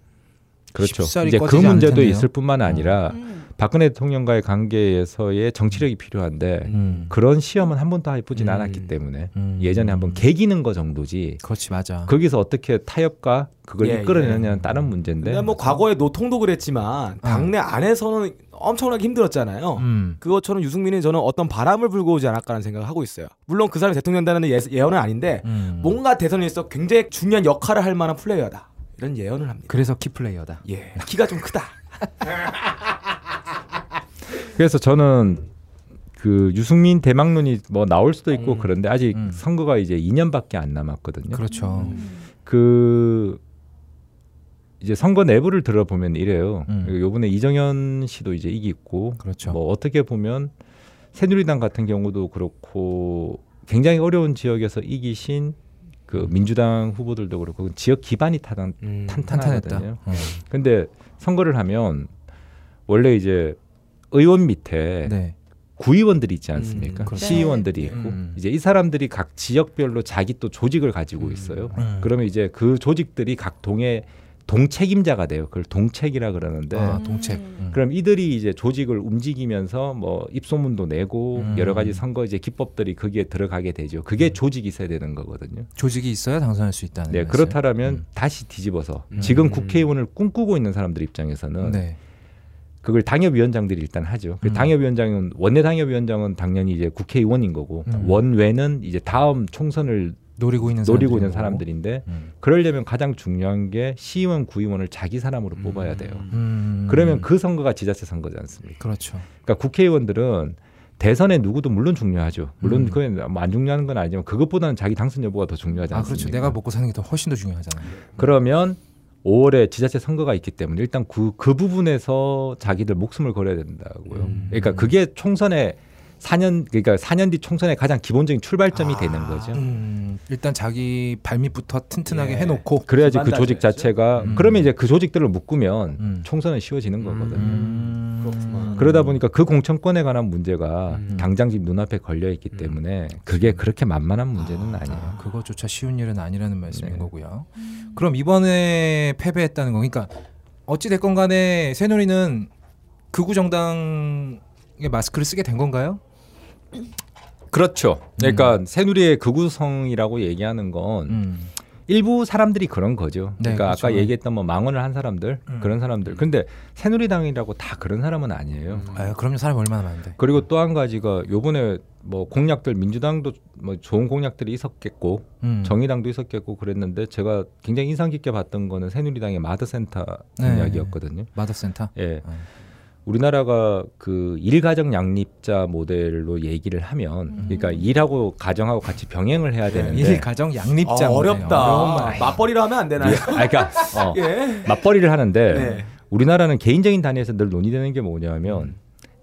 그렇죠. 이제 그 문제도. 있을 뿐만 아니라 음. 박근혜 대통령과의 관계에서의 정치력이 필요한데 음. 그런 시험은 한 번도 해보진 음. 않았기 때문에 음. 예전에 한번 개기는 거 정도지 그렇지 맞아. 거기서 어떻게 타협과 그걸 예, 이끌어내느냐는 예. 다른 문제인데 뭐 과거에 노통도 그랬지만 당내 안에서는 엄청나게 힘들었잖아요. 음. 그것처럼 유승민은 저는 어떤 바람을 불고 오지 않을까라는 생각을 하고 있어요. 물론 그 사람이 대통령 된다는 예, 예언은 아닌데 음. 뭔가 대선에서 굉장히 중요한 역할을 할 만한 플레이어다. 이런 예언을 합니다. 그래서 키 플레이어다. 예, 키가 좀 크다. 그래서 저는 그 유승민 대망론이 뭐 나올 수도 있고 음. 그런데 아직 음. 선거가 이제 2년밖에 안 남았거든요. 그렇죠. 음. 그 이제 선거 내부를 들어보면 이래요. 음. 요번에 이정현 씨도 이제 이기고 그렇죠. 뭐 어떻게 보면 새누리당 같은 경우도 그렇고 굉장히 어려운 지역에서 이기신 그 민주당 후보들도 그렇고 그 지역 기반이 타단 음. 탄탄했다. 탄탄하거든요. 어. 근데 선거를 하면 원래 이제 의원 밑에 네. 구의원들이 있지 않습니까? 음. 시의원들이 네. 있고 음. 이제 이 사람들이 각 지역별로 자기 또 조직을 가지고 음. 있어요. 음. 그러면 이제 그 조직들이 각 동의 동책임자가 돼요. 그걸 동책이라 그러는데 아, 동책. 음. 음. 그럼 이들이 이제 조직을 움직이면서 뭐 입소문도 내고 음. 여러 가지 선거 이제 기법들이 거기에 들어가게 되죠. 그게 음. 조직이 있어야 되는 거거든요. 조직이 있어야 당선할 수 있다는. 네, 말씀. 그렇다면 음. 다시 뒤집어서 음. 지금 국회의원을 꿈꾸고 있는 사람들 입장에서는 네. 그걸 당협위원장들이 일단 하죠. 그 음. 당협위원장은 원내 당협위원장은 당연히 이제 국회의원인 거고 음. 원외는 이제 다음 총선을 노리고 있는 노리고 있는 사람들인 사람들인데. 음. 그러려면 가장 중요한 게 시의원, 구의원을 자기 사람으로 뽑아야 돼요. 음. 그러면 그 선거가 지자체 선거지 않습니까? 그렇죠. 그러니까 국회의원들은 대선에 누구도 물론 중요하죠. 물론 음. 그건 뭐 안 중요한 건 아니지만 그것보다는 자기 당선 여부가 더 중요하지 아 않습니까? 그렇죠. 내가 먹고 사는 게 더 훨씬 더 중요하잖아요. 그러면 5월에 지자체 선거가 있기 때문에 일단 그, 그 부분에서 자기들 목숨을 걸어야 된다고요. 음. 그러니까 그게 총선에 4년 그러니까 4년 뒤 총선의 가장 기본적인 출발점이 아. 되는 거죠. 음, 일단 자기 발밑부터 튼튼하게 예. 해놓고. 그래야지 그 조직. 자체가 음. 그러면 이제 그 조직들을 묶으면 음. 총선은 쉬워지는 거거든요. 음. 그러다 보니까 그 공천권에 관한 문제가 음. 당장 지금 눈앞에 걸려 있기 음. 때문에 그게 그렇게 만만한 문제는 아, 니에요 아, 그거조차 쉬운 일은 아니라는 말씀인 네. 거고요. 그럼 이번에 패배했다는 거, 그러니까 어찌 됐건 간에 새누리는 극우 정당의 마스크를 쓰게 된 건가요? 그렇죠. 그러니까 새누리의 극우성이라고 얘기하는 건 음. 일부 사람들이 그런 거죠. 네, 그러니까 그렇죠. 아까 얘기했던 뭐 망언을 한 사람들 음. 그런 사람들. 근데 새누리당이라고 다 그런 사람은 아니에요. 아, 그럼요. 사람이 얼마나 많은데. 그리고 또 한 가지가 요번에 뭐 공약들 민주당도 뭐 좋은 공약들이 있었겠고 음. 정의당도 있었겠고 그랬는데 제가 굉장히 인상 깊게 봤던 거는 새누리당의 마드센터 네. 공약이었거든요. 마더센터. 예. 음. 우리나라가 그 일가정 양립자 모델로 얘기를 하면 그러니까 일하고 가정하고 같이 병행을 해야 되는데 일 가정 양립자 아. 어렵다. 말. 맞벌이를 하면 안 되나요? 예, 아, 그러니까 어, 예. 맞벌이를 하는데 네. 우리나라는 개인적인 단위에서 늘 논의되는 게 뭐냐면 음.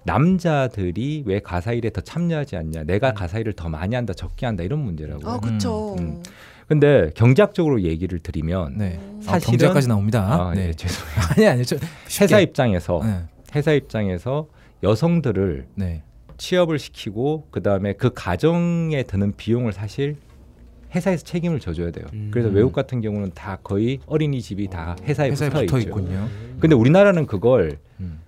남자들이 왜 가사 일에 더 참여하지 않냐, 내가 가사 일을 더 많이 한다, 적게 한다 이런 문제라고. 아요 그쵸. 음. 근데 경제학적으로 얘기를 드리면 네. 음. 아, 사실은- 경제까지 나옵니다. 아, 네. 예, 죄송해요. 아니 아니 저 회사 입장에서 네. 회사 입장에서 여성들을 네. 취업을 시키고 그 다음에 그 가정에 드는 비용을 사실 회사에서 책임을 져줘야 돼요. 음. 그래서 외국 같은 경우는 다 거의 어린이집이 다 회사에, 회사에 붙어, 붙어 있죠. 있군요. 근데 우리나라는 그걸 음.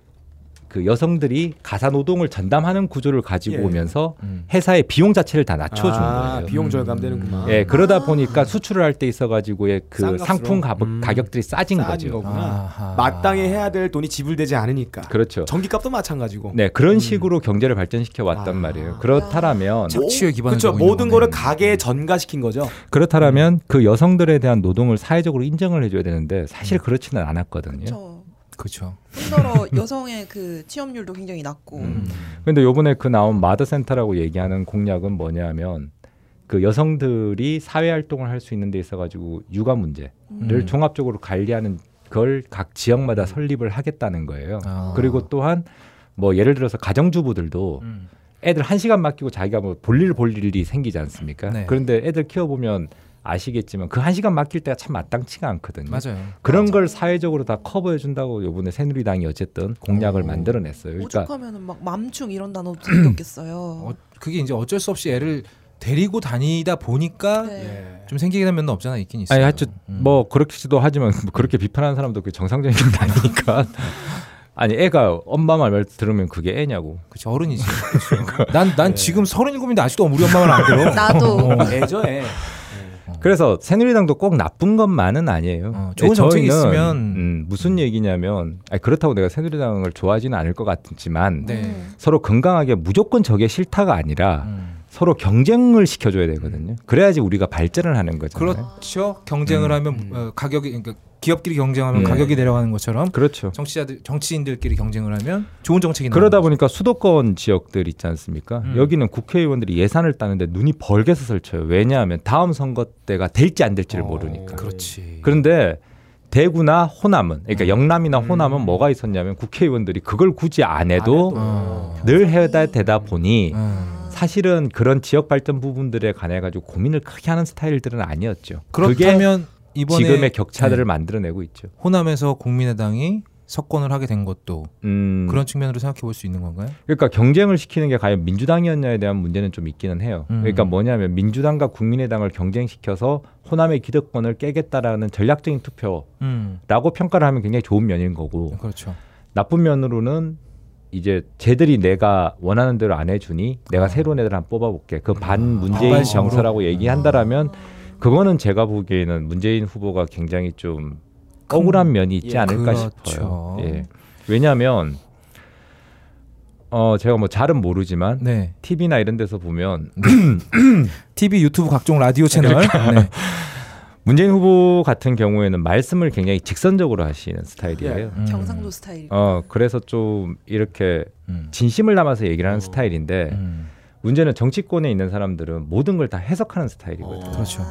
그 여성들이 가사 노동을 전담하는 구조를 가지고 예. 오면서 음. 회사의 비용 자체를 다 낮춰준 아, 거예요. 비용 음. 절감되는구만. 예, 그러다 아. 보니까 수출을 할 때 있어가지고의 그 값으로. 상품 가격, 음. 가격들이 싸진 거죠. 거구나. 아하. 마땅히 해야 될 돈이 지불되지 않으니까. 그렇죠. 전기값도 마찬가지고. 네, 그런 식으로 경제를 발전시켜 왔단 아. 말이에요. 그렇다라면 착취에 기반을 그렇죠. 모든 거네. 거를 가게에 전가시킨 거죠. 그렇다면 그 여성들에 대한 노동을 사회적으로 인정을 해줘야 되는데 사실 그렇지는 않았거든요. 그쵸. 그렇죠. 힘들어 여성의 그 취업률도 굉장히 낮고. 음. 근데 요번에 그 나온 마더센터라고 얘기하는 공약은 뭐냐면 그 여성들이 사회 활동을 할 수 있는 데 있어 가지고 육아 문제를 음. 종합적으로 관리하는 걸 각 지역마다 설립을 하겠다는 거예요. 아. 그리고 또한 뭐 예를 들어서 가정주부들도 음. 애들 한 시간 맡기고 자기가 뭐 볼일 볼 일이 생기지 않습니까? 네. 그런데 애들 키워보면 아시겠지만 그 한 시간 맡길 때가 참 마땅치가 않거든요. 맞아요. 그런 걸 사회적으로 다 커버해 준다고 요번에 새누리당이 어쨌든 공약을 오. 만들어냈어요. 그러니까 오죽하면은 막 맘충 이런 단어도 생겼겠어요. 어, 그게 이제 어쩔 수 없이 애를 데리고 다니다 보니까 네. 예. 좀 생기게 된 면도 없잖아 있긴 있어요. 아니 하여튼 음. 뭐 그렇기도 하지만 뭐 그렇게 비판하는 사람도 그 정상적인 건 아니니까 아니 애가 엄마 말 들으면 그게 애냐고 그치 어른이지. 난난 지금 서른일곱인데 아직도 우리 엄마 말안 들어. 나도 어. 애저애. 그래서 새누리당도 꼭 나쁜 것만은 아니에요. 어, 좋은 정책이 있으면 음, 무슨 얘기냐면 아니, 그렇다고 내가 새누리당을 좋아하지는 않을 것 같지만 네. 음. 서로 건강하게 무조건 저게 싫다가 아니라 음. 서로 경쟁을 시켜줘야 되거든요. 그래야지 우리가 발전을 하는 거잖아요. 그렇죠. 경쟁을 음. 하면 어, 가격이 그러니까 기업끼리 경쟁하면 음. 가격이 내려가는 것처럼 그렇죠. 정치자들 정치인들끼리 경쟁을 하면 좋은 정책이 그러다 보니까 수도권 지역들 있지 않습니까? 음. 여기는 국회의원들이 예산을 따는데 눈이 벌게서 설쳐요. 왜냐하면 다음 선거 때가 될지 안 될지를 어. 모르니까. 그렇지. 그런데 대구나 호남은 그러니까 음. 영남이나 호남은 뭐가 있었냐면 국회의원들이 그걸 굳이 안 해도 어. 늘 해다 되다 보니 음. 사실은 그런 지역 발전 부분들에 관해 가지고 고민을 크게 하는 스타일들은 아니었죠. 그렇다면 지금의 격차들을 네. 만들어내고 있죠. 호남에서 국민의당이 석권을 하게 된 것도 음, 그런 측면으로 생각해 볼 수 있는 건가요? 그러니까 경쟁을 시키는 게 과연 민주당이었냐에 대한 문제는 좀 있기는 해요. 음. 그러니까 뭐냐면 민주당과 국민의당을 경쟁시켜서 호남의 기득권을 깨겠다라는 전략적인 투표라고 음. 평가를 하면 굉장히 좋은 면인 거고 그렇죠. 나쁜 면으로는 이제 쟤들이 내가 원하는 대로 안 해주니 내가 새로운 애들 한번 뽑아볼게. 그반 문재인? 정서라고 얘기한다라면 그거는 제가 보기에는 문재인 후보가 굉장히 좀 억울한 면이 있지 예, 않을까 그렇죠. 싶어요. 예. 왜냐하면 어 제가 뭐 잘은 모르지만 네. TV나 이런 데서 보면 TV, 유튜브 각종 라디오 채널. 네. 문재인 후보 같은 경우에는 말씀을 굉장히 직선적으로 하시는 스타일이에요. 음. 경상도 스타일. 어 그래서 좀 이렇게 음. 진심을 담아서 얘기를 하는 어. 스타일인데 음. 문제는 정치권에 있는 사람들은 모든 걸 다 해석하는 스타일이거든요. 어. 그렇죠.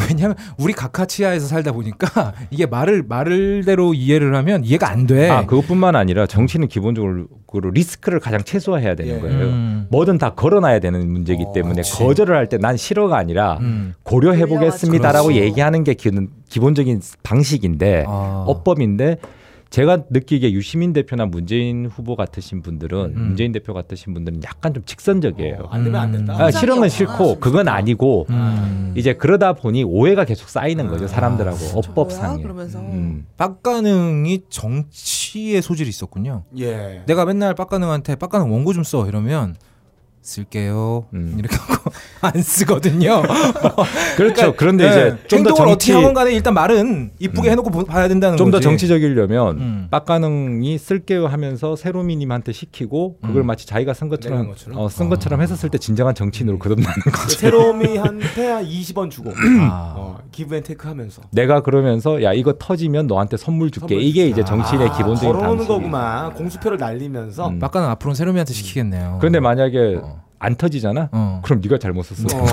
아. 왜냐하면 우리 각하치아에서 살다 보니까 이게 말을 말대로 이해를 하면 이해가 안 돼. 아 그것뿐만 아니라 정치는 기본적으로 리스크를 가장 최소화해야 되는 예. 거예요. 음. 뭐든 다 걸어놔야 되는 문제이기 어, 때문에 그치. 거절을 할 때 난 싫어가 아니라 음. 고려해 보겠습니다라고. 얘기하는 게 기, 기본적인 방식인데 아. 어법인데 제가 느끼기에 유시민 대표나 문재인 후보 같으신 분들은 음. 문재인 대표 같으신 분들은 약간 좀 직선적이에요. 어, 안 되면 안 된다. 아, 싫은 건 싫고 원하시는 그건 아니고 음. 이제 그러다 보니 오해가 계속 쌓이는 거죠 사람들하고 저 어법상에. 뭐야? 그러면서 음. 빡가능이 정치의 소질이 있었군요. 예. 내가 맨날 빡가능한테 빡가능 원고 좀 써 이러면 쓸게요. 음. 이렇게 하고 안 쓰거든요. 그렇죠. 그런데 네, 이제 좀 더 정치 어떻게 하건 간에 일단 말은 이쁘게 음. 해놓고 보- 봐야 된다는 좀 더. 정치적이려면 음. 빡가능이 쓸게요 하면서 세로미님한테 시키고 그걸 음. 마치 자기가 쓴 것처럼, 것처럼? 어, 쓴 것처럼 했었을 때 진정한 정치인으로 거듭나는 거죠. 세로미한테 한 20원 주고 아. 어, 기브앤테이크 하면서 내가 그러면서 야 이거 터지면 너한테 선물 줄게. 선물 이게. 이제 정치인의 아, 기본적인 방식. 거구만. 공수표를 날리면서 음. 빡가능 앞으로는 세로미한테 시키겠네요. 그런데 만약에 어. 안 터지잖아. 어. 그럼 네가 잘못 썼어. 어.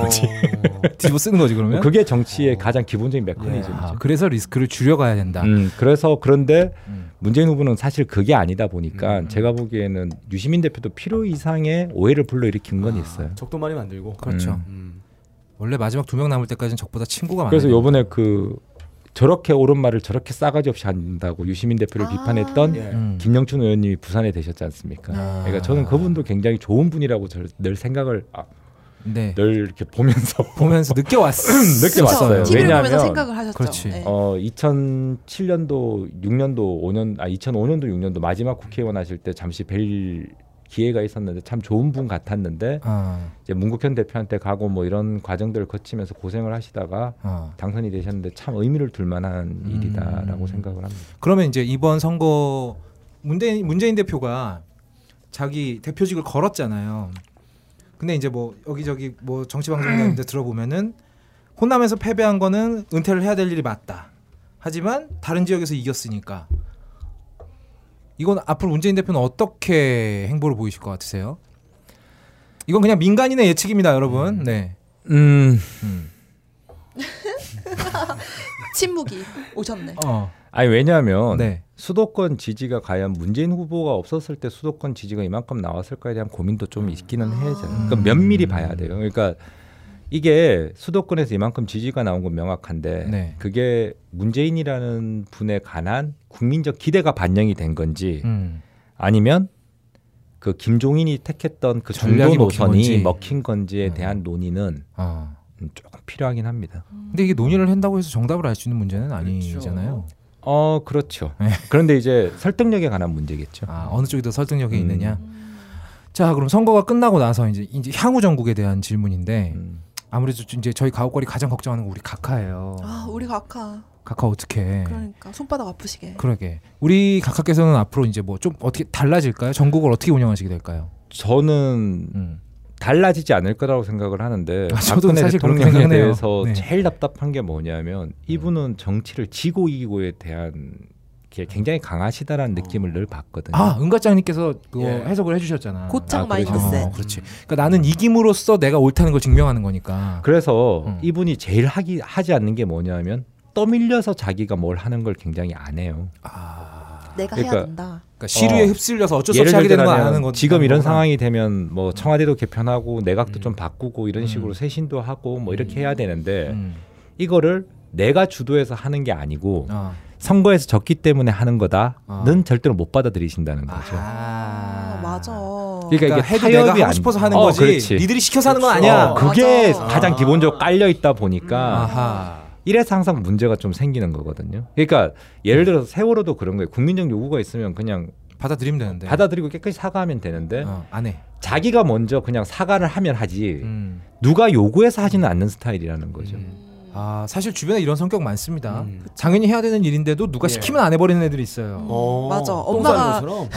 뒤집어 쓰는 거지 그러면. 그게 정치의 가장 기본적인 메커니즘이죠. 아, 그래서 리스크를 줄여가야 된다. 음, 그래서 그런데 음. 문재인 후보는 사실 그게 아니다 보니까 음. 제가 보기에는 유시민 대표도 필요 이상의 오해를 불러일으킨 건 있어요. 적도 많이 만들고. 그렇죠. 음. 음. 원래 마지막 두 명 남을 때까지는 적보다 친구가 많아요. 그래서 요번에 그 저렇게 옳은 말을 저렇게 싸가지 없이 한다고 유시민 대표를 아. 비판했던 예. 음. 김영춘 의원님이 부산에 되셨지 않습니까? 아. 그러니까 저는 그분도 굉장히 좋은 분이라고 저- 늘 생각을 아, 네. 늘 이렇게 보면서 보면서 느껴 왔어. 느껴 왔어요. 왜냐하면 생각을 하셨죠. 그렇지. 네. 어 2007년도 6년도 5년 아 2005년도 6년도 마지막 국회의원 하실 때 잠시 뵐 기회가 있었는데 참 좋은 분 같았는데 아, 이제 문국현 대표한테 가고 뭐 이런 과정들을 거치면서 고생을 하시다가 아. 당선이 되셨는데 참 의미를 둘 만한 음. 일이다라고 생각을 합니다. 그러면 이제 이번 선거 문재인 문재인 대표가 자기 대표직을 걸었잖아요. 근데 이제 뭐 여기저기 뭐 정치 방송이나 데 들어보면은 호남에서 패배한 거는 은퇴를 해야 될 일이 맞다. 하지만 다른 지역에서 이겼으니까 이건 앞으로 문재인 대표는 어떻게 행보를 보이실 것 같으세요? 이건 그냥 민간인의 예측입니다, 여러분. 네. 음. 음. 침묵이 오셨네. 어. 아니 왜냐하면 네. 수도권 지지가 과연 문재인 후보가 없었을 때 수도권 지지가 이만큼 나왔을까에 대한 고민도 좀 있기는 해요. 저는. 그러니까 면밀히 봐야 돼요. 그러니까 이게 수도권에서 이만큼 지지가 나온 건 명확한데 네. 그게 문재인이라는 분에 관한 국민적 기대가 반영이 된 건지 음. 아니면 그 김종인이 택했던 그 전략이 먹힌 노선이 건지. 먹힌 건지에 음. 대한 논의는 어. 음, 조금 필요하긴 합니다. 근데 이게 논의를 한다고 해서 정답을 알 수 있는 문제는 아니잖아요. 어 그렇죠. 네. 그런데 이제 설득력에 관한 문제겠죠. 아, 어느 쪽이 더 설득력이 음. 있느냐. 자, 그럼 선거가 끝나고 나서 이제 이제 향후 정국에 대한 질문인데 음. 아무래도 이제 저희 가옥거리 가장 걱정하는 거 우리 각하예요. 아 우리 각하 각하 어떻게? 그러니까 손바닥 아프시게. 그러게. 우리 각하께서는 앞으로 이제 뭐 좀 어떻게 달라질까요? 전국을 어떻게 운영하시게 될까요? 저는 음. 달라지지 않을 거라고 생각을 하는데 아, 저도 사실 대통령에. 대해서 네. 제일 답답한 게 뭐냐면 이분은 정치를 지고 이기고에 대한 게 굉장히 강하시다라는 느낌을 늘 받거든요. 아, 은가짱님께서 그거 예. 해석을 해주셨잖아. 고창 아. 그러셨어요? 어, 그렇지. 그러니까 나는 이김으로써 내가 옳다는 걸 증명하는 거니까. 그래서 음. 이분이 제일 하기 하지 않는 게 뭐냐면 떠밀려서 자기가 뭘 하는 걸 굉장히 안 해요. 내가 그러니까 해야 된다. 그러니까 시류에 어. 흡쓸려서 어쩔 수 없이 하게 되는 거안 하는 거. 지금 이런 거구나. 상황이 되면 뭐 청와대도 개편하고 내각도 음. 좀 바꾸고 이런 식으로 음. 쇄신도 하고 뭐 이렇게 해야 되는데 음. 이거를 내가 주도해서 하는 게 아니고 어. 선거에서 졌기 때문에 하는 거다는 어. 절대로 못 받아들이신다는 거죠. 아, 맞아. 그러니까 그러니까 이게 해도 내가 하고 안- 싶어서 하는 어, 거지. 그렇지. 니들이 시켜서 하는 건 그렇죠. 아니야. 어, 그게 맞아. 가장 아. 기본적으로 깔려 있다 보니까 아하. 이래서 항상 문제가 좀 생기는 거거든요. 그러니까 예를 들어서 세월호도 그런 거예요. 국민적 요구가 있으면 그냥 받아들이면 되는데. 받아들이고 깨끗이 사과하면 되는데 어, 안 해. 자기가 먼저 그냥 사과를 하면 하지 음. 누가 요구해서 하지는 않는 스타일이라는 거죠. 음. 아 사실 주변에 이런 성격 많습니다. 음. 당연히 해야 되는 일인데도 누가 예. 시키면 안 해버리는 애들이 있어요. 어, 맞아. 똥 엄마가- 싸는 것처럼.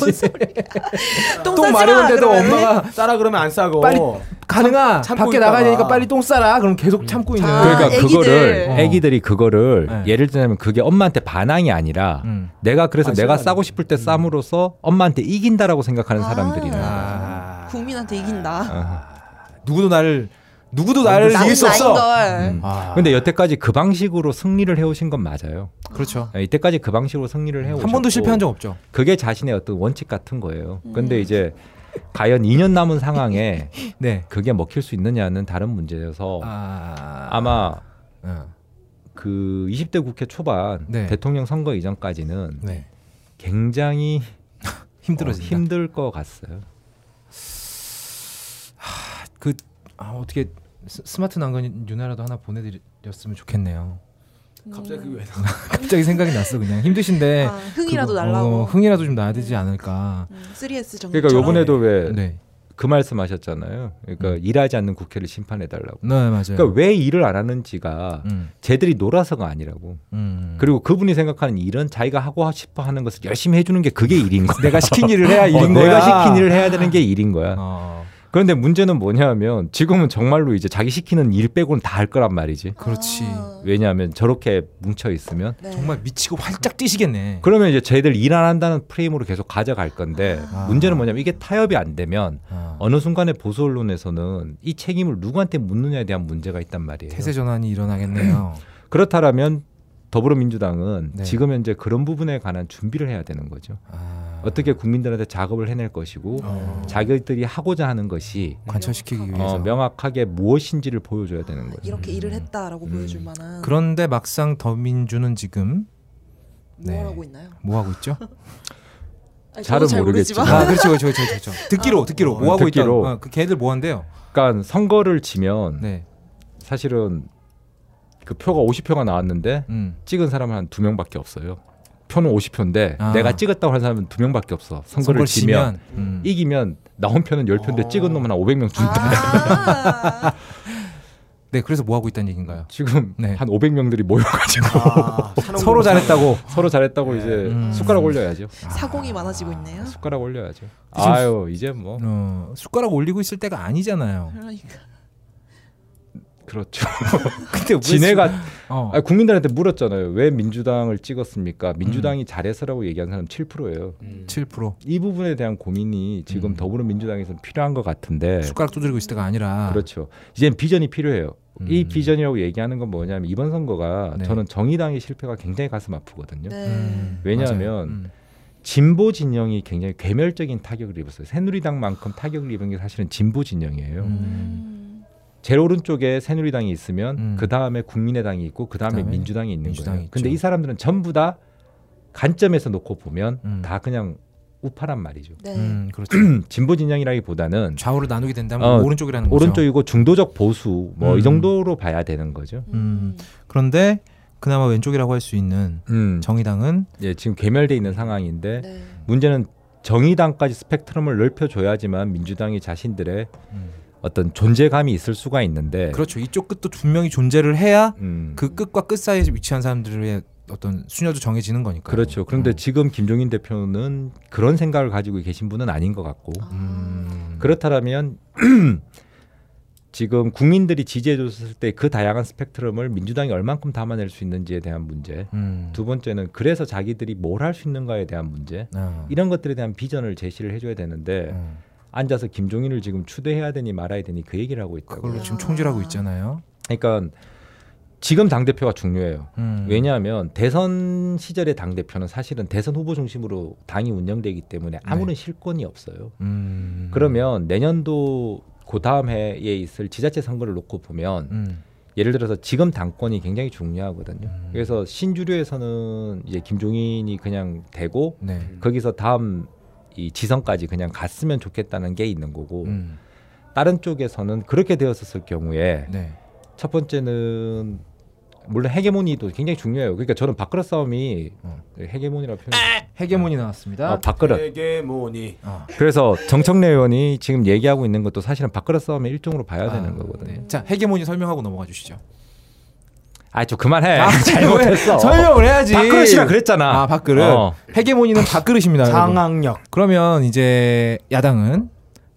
뭔 소리야? 똥 마려운데도. 엄마가 싸라 그러면 안 싸고. 빨리 가능아 참고 밖에 나가야. 되니까 빨리 똥 싸라. 그럼 계속 참고 있는. 아, 그러니까 애기들. 그거를 어. 애기들이 그거를 네. 예를 들면 그게 엄마한테 반항이 아니라 음. 내가 그래서 아, 내가. 싸고 싶을 때 쌈으로써 엄마한테 이긴다라고 생각하는 아. 사람들이네. 아. 국민한테 이긴다. 어. 누구도 나를 누구도 나를 나는 이길 수 없어. 걸. 음. 아. 근데 여태까지 그 방식으로 승리를 해오신 건 맞아요. 그렇죠. 예, 이때까지 그 방식으로 승리를 해오셨고 한 번도 실패한 적 없죠. 그게 자신의 어떤 원칙 같은 거예요. 근데 음. 이제 과연 2년 남은 상황에 네. 그게 먹힐 수 있느냐는 다른 문제여서 아. 아마 어. 그 20대 국회 초반 네. 대통령 선거 이전까지는 네. 굉장히 힘들어진다. 어, 힘들 것 같아요. 그 아, 어떻게 스, 스마트 난간 윤회라도 하나 보내드렸으면 좋겠네요. 갑자기 그게 왜 갑자기 생각이 났어 그냥 힘드신데 아, 흥이라도 그거, 날라고. 어, 흥이라도 좀 나야 되지 않을까. 음, 3S 정도. 그러니까 요번에도 왜그 네, 말씀하셨잖아요. 그러니까 일하지 않는 국회를 심판해 달라고. 네 맞아요. 그러니까 왜 일을 안 하는지가 음, 쟤들이 놀아서가 아니라고. 음. 그리고 그분이 생각하는 일은 자기가 하고 싶어 하는 것을 열심히 해주는 게 그게 일인 거야. 내가 시킨 일을 해야 일인 어, 거야. 내가 시킨 일을 해야 되는 게 일인 거야. 어, 그런데 문제는 뭐냐면 지금은 정말로 이제 자기 시키는 일 빼고는 다 할 거란 말이지. 그렇지. 아, 왜냐하면 저렇게 뭉쳐 있으면 네. 정말 미치고 활짝 뛰시겠네. 그러면 이제 쟤들 일 안 한다는 프레임으로 계속 가져갈 건데 아. 문제는 뭐냐면 이게 타협이 안 되면 어. 어느 순간에 보수 언론에서는 이 책임을 누구한테 묻느냐에 대한 문제가 있단 말이에요. 태세 전환이 일어나겠네요. 그렇다면 더불어민주당은 네. 지금 현재 그런 부분에 관한 준비를 해야 되는 거죠. 아, 어떻게 국민들한테 작업을 해낼 것이고 어, 자기들이 하고자 하는 것이 관철시키기 위해서. 어, 명확하게 무엇인지를 보여줘야 되는 거죠. 이렇게 음. 일을 했다라고 음. 보여줄 만한 그런데 막상 더민주는 지금 뭘 네. 하고 있나요? 뭐 하고 있죠? 아니, 잘은 잘 모르겠지만. 아, 그렇죠, 그렇죠, 그렇죠, 그렇죠. 듣기로, 듣기로 어, 뭐 하고 있다. 듣기로. 어, 그 걔들 뭐 한대요? 그러니까 선거를 지면 네, 사실은 그 표가 50표가 나왔는데 음, 찍은 사람은 한 두 명밖에 없어요. 표는 50표인데 아. 내가 찍었다고 하는 사람은 두 명밖에 없어. 선거를 지면 음. 이기면 나온 표는 10표인데 어. 찍은 놈은 한 500명 준다. 아, 네, 그래서 뭐 하고 있다는 얘기인가요? 지금 네. 한 500명들이 모여가지고 아, 서로. 잘했다고. 서로 잘했다고 이제 음. 숟가락 올려야죠. 사공이 많아지고 있네요. 숟가락 올려야죠. 아유 이제 뭐 어, 숟가락 올리고 있을 때가 아니잖아요. 그러니까 그렇죠. 근데 수- 어. 아, 국민들한테 물었잖아요. 왜 민주당을 찍었습니까? 민주당이 잘해서라고 얘기한 사람 7%예요. 7%이 부분에 대한 고민이 지금 음. 더불어민주당에서는 필요한 것 같은데 숟가락 두드리고 있을 때가 아니라 그렇죠. 이젠 비전이 필요해요. 이 음. 비전이라고 얘기하는 건 뭐냐면 이번 선거가 네. 저는 정의당의 실패가 굉장히 가슴 아프거든요. 네. 음, 왜냐하면. 음. 진보 진영이 굉장히 괴멸적인 타격을 입었어요. 새누리당만큼 타격을 입은 게 사실은 진보 진영이에요. 음. 음. 제일 오른쪽에 새누리당이 있으면 음. 그 다음에 국민의당이 있고 그 다음에 민주당이 있는 민주당이 거예요. 있죠. 근데 이 사람들은 전부 다 관점에서 놓고 보면 음. 다 그냥 우파란 말이죠. 네. 음, 그렇죠. 진보 진영이라기보다는 좌우로 나누게 된다면 어, 오른쪽이라는 거죠. 오른쪽이고 중도적 보수 뭐이 음. 정도로 봐야 되는 거죠. 음. 그런데 그나마 왼쪽이라고 할 수 있는 음. 정의당은 예, 지금 괴멸돼 있는 상황인데 네. 문제는 정의당까지 스펙트럼을 넓혀줘야지만 민주당이 자신들의 어떤 존재감이 있을 수가 있는데 그렇죠. 이쪽 끝도 분명히 존재를 해야 음, 그 끝과 끝 사이에 위치한 사람들의 어떤 순여도 정해지는 거니까. 그렇죠. 그런데 음. 지금 김종인 대표는 그런 생각을 가지고 계신 분은 아닌 것 같고 음. 그렇다면 지금 국민들이 지지해 줬을 때 그 다양한 스펙트럼을 민주당이 얼만큼 담아낼 수 있는지에 대한 문제. 음. 두 번째는 그래서 자기들이 뭘 할 수 있는가에 대한 문제. 아. 이런 것들에 대한 비전을 제시를 해줘야 되는데 음. 앉아서 김종인을 지금 추대해야 되니 말아야 되니 그 얘기를 하고 있다고. 그걸로 지금 총질하고 있잖아요. 그러니까 지금 당 대표가 중요해요. 음. 왜냐하면 대선 시절의 당 대표는 사실은 대선 후보 중심으로 당이 운영되기 때문에 아무런 실권이 없어요. 음. 그러면 내년도 그 다음 해에 있을 지자체 선거를 놓고 보면 음. 예를 들어서 지금 당권이 굉장히 중요하거든요. 음. 그래서 신주류에서는 이제 김종인이 그냥 되고 네. 거기서 다음 이 지선까지 그냥 갔으면 좋겠다는 게 있는 거고 음. 다른 쪽에서는 그렇게 되었을 경우에 네. 첫 번째는 물론 헤게모니도 굉장히 중요해요. 그러니까 저는 밥그릇 싸움이 어. 헤게모니라고 표현. 헤게모니 나왔습니다. 어, 밥그릇. 되게 뭐니 어. 그래서 정청래 의원이 지금 얘기하고 있는 것도 사실은 밥그릇 싸움의 일종으로 봐야 아, 되는 거거든요. 네. 자, 헤게모니 설명하고 넘어가 주시죠. 아, 좀 그만해. 아, 잘못했어. 설명을 해야지. 밥그릇이라 그랬잖아. 아, 밥그릇. 어. 헤게모니는 밥그릇입니다. 장악력 그러면 이제 야당은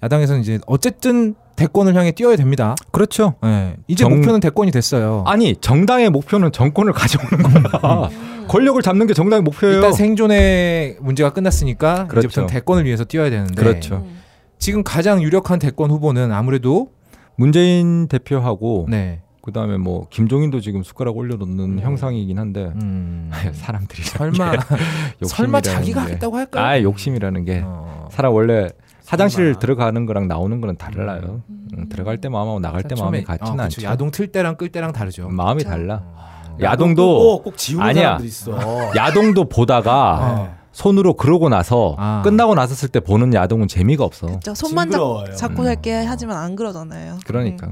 야당에서는 이제 어쨌든 대권을 향해 뛰어야 됩니다. 그렇죠. 네. 이제 정- 목표는 대권이 됐어요. 아니 정당의 목표는 정권을 가져오는 거야. 권력을 잡는 게 정당의 목표예요. 일단 생존의 문제가 끝났으니까 그렇죠. 이제부터는 대권을 위해서 뛰어야 되는데 그렇죠. 음. 지금 가장 유력한 대권 후보는 아무래도 문재인 대표하고 네. 그다음에 뭐 김종인도 지금 숟가락 올려놓는 형상이긴 한데 음, 사람들이 설마 설마 자기가 하겠다고 할까요? 아 욕심이라는 게 어. 사람 원래 화장실 설마. 들어가는 거랑 나오는 거랑 달라요. 음, 들어갈 때 마음하고 나갈 때 마음이 같지는 어. 않죠. 야동 틀 때랑 끌 때랑 다르죠. 마음이 그쵸. 달라. 어. 야동도 꼭 지우는 아니야. 사람들 있어 야동도 보다가 어. 손으로 그러고 나서 아. 끝나고 나섰을 때 보는 야동은 재미가 없어. 그쵸. 손만. 잡고 살게 하지만 안 그러잖아요. 그러니까.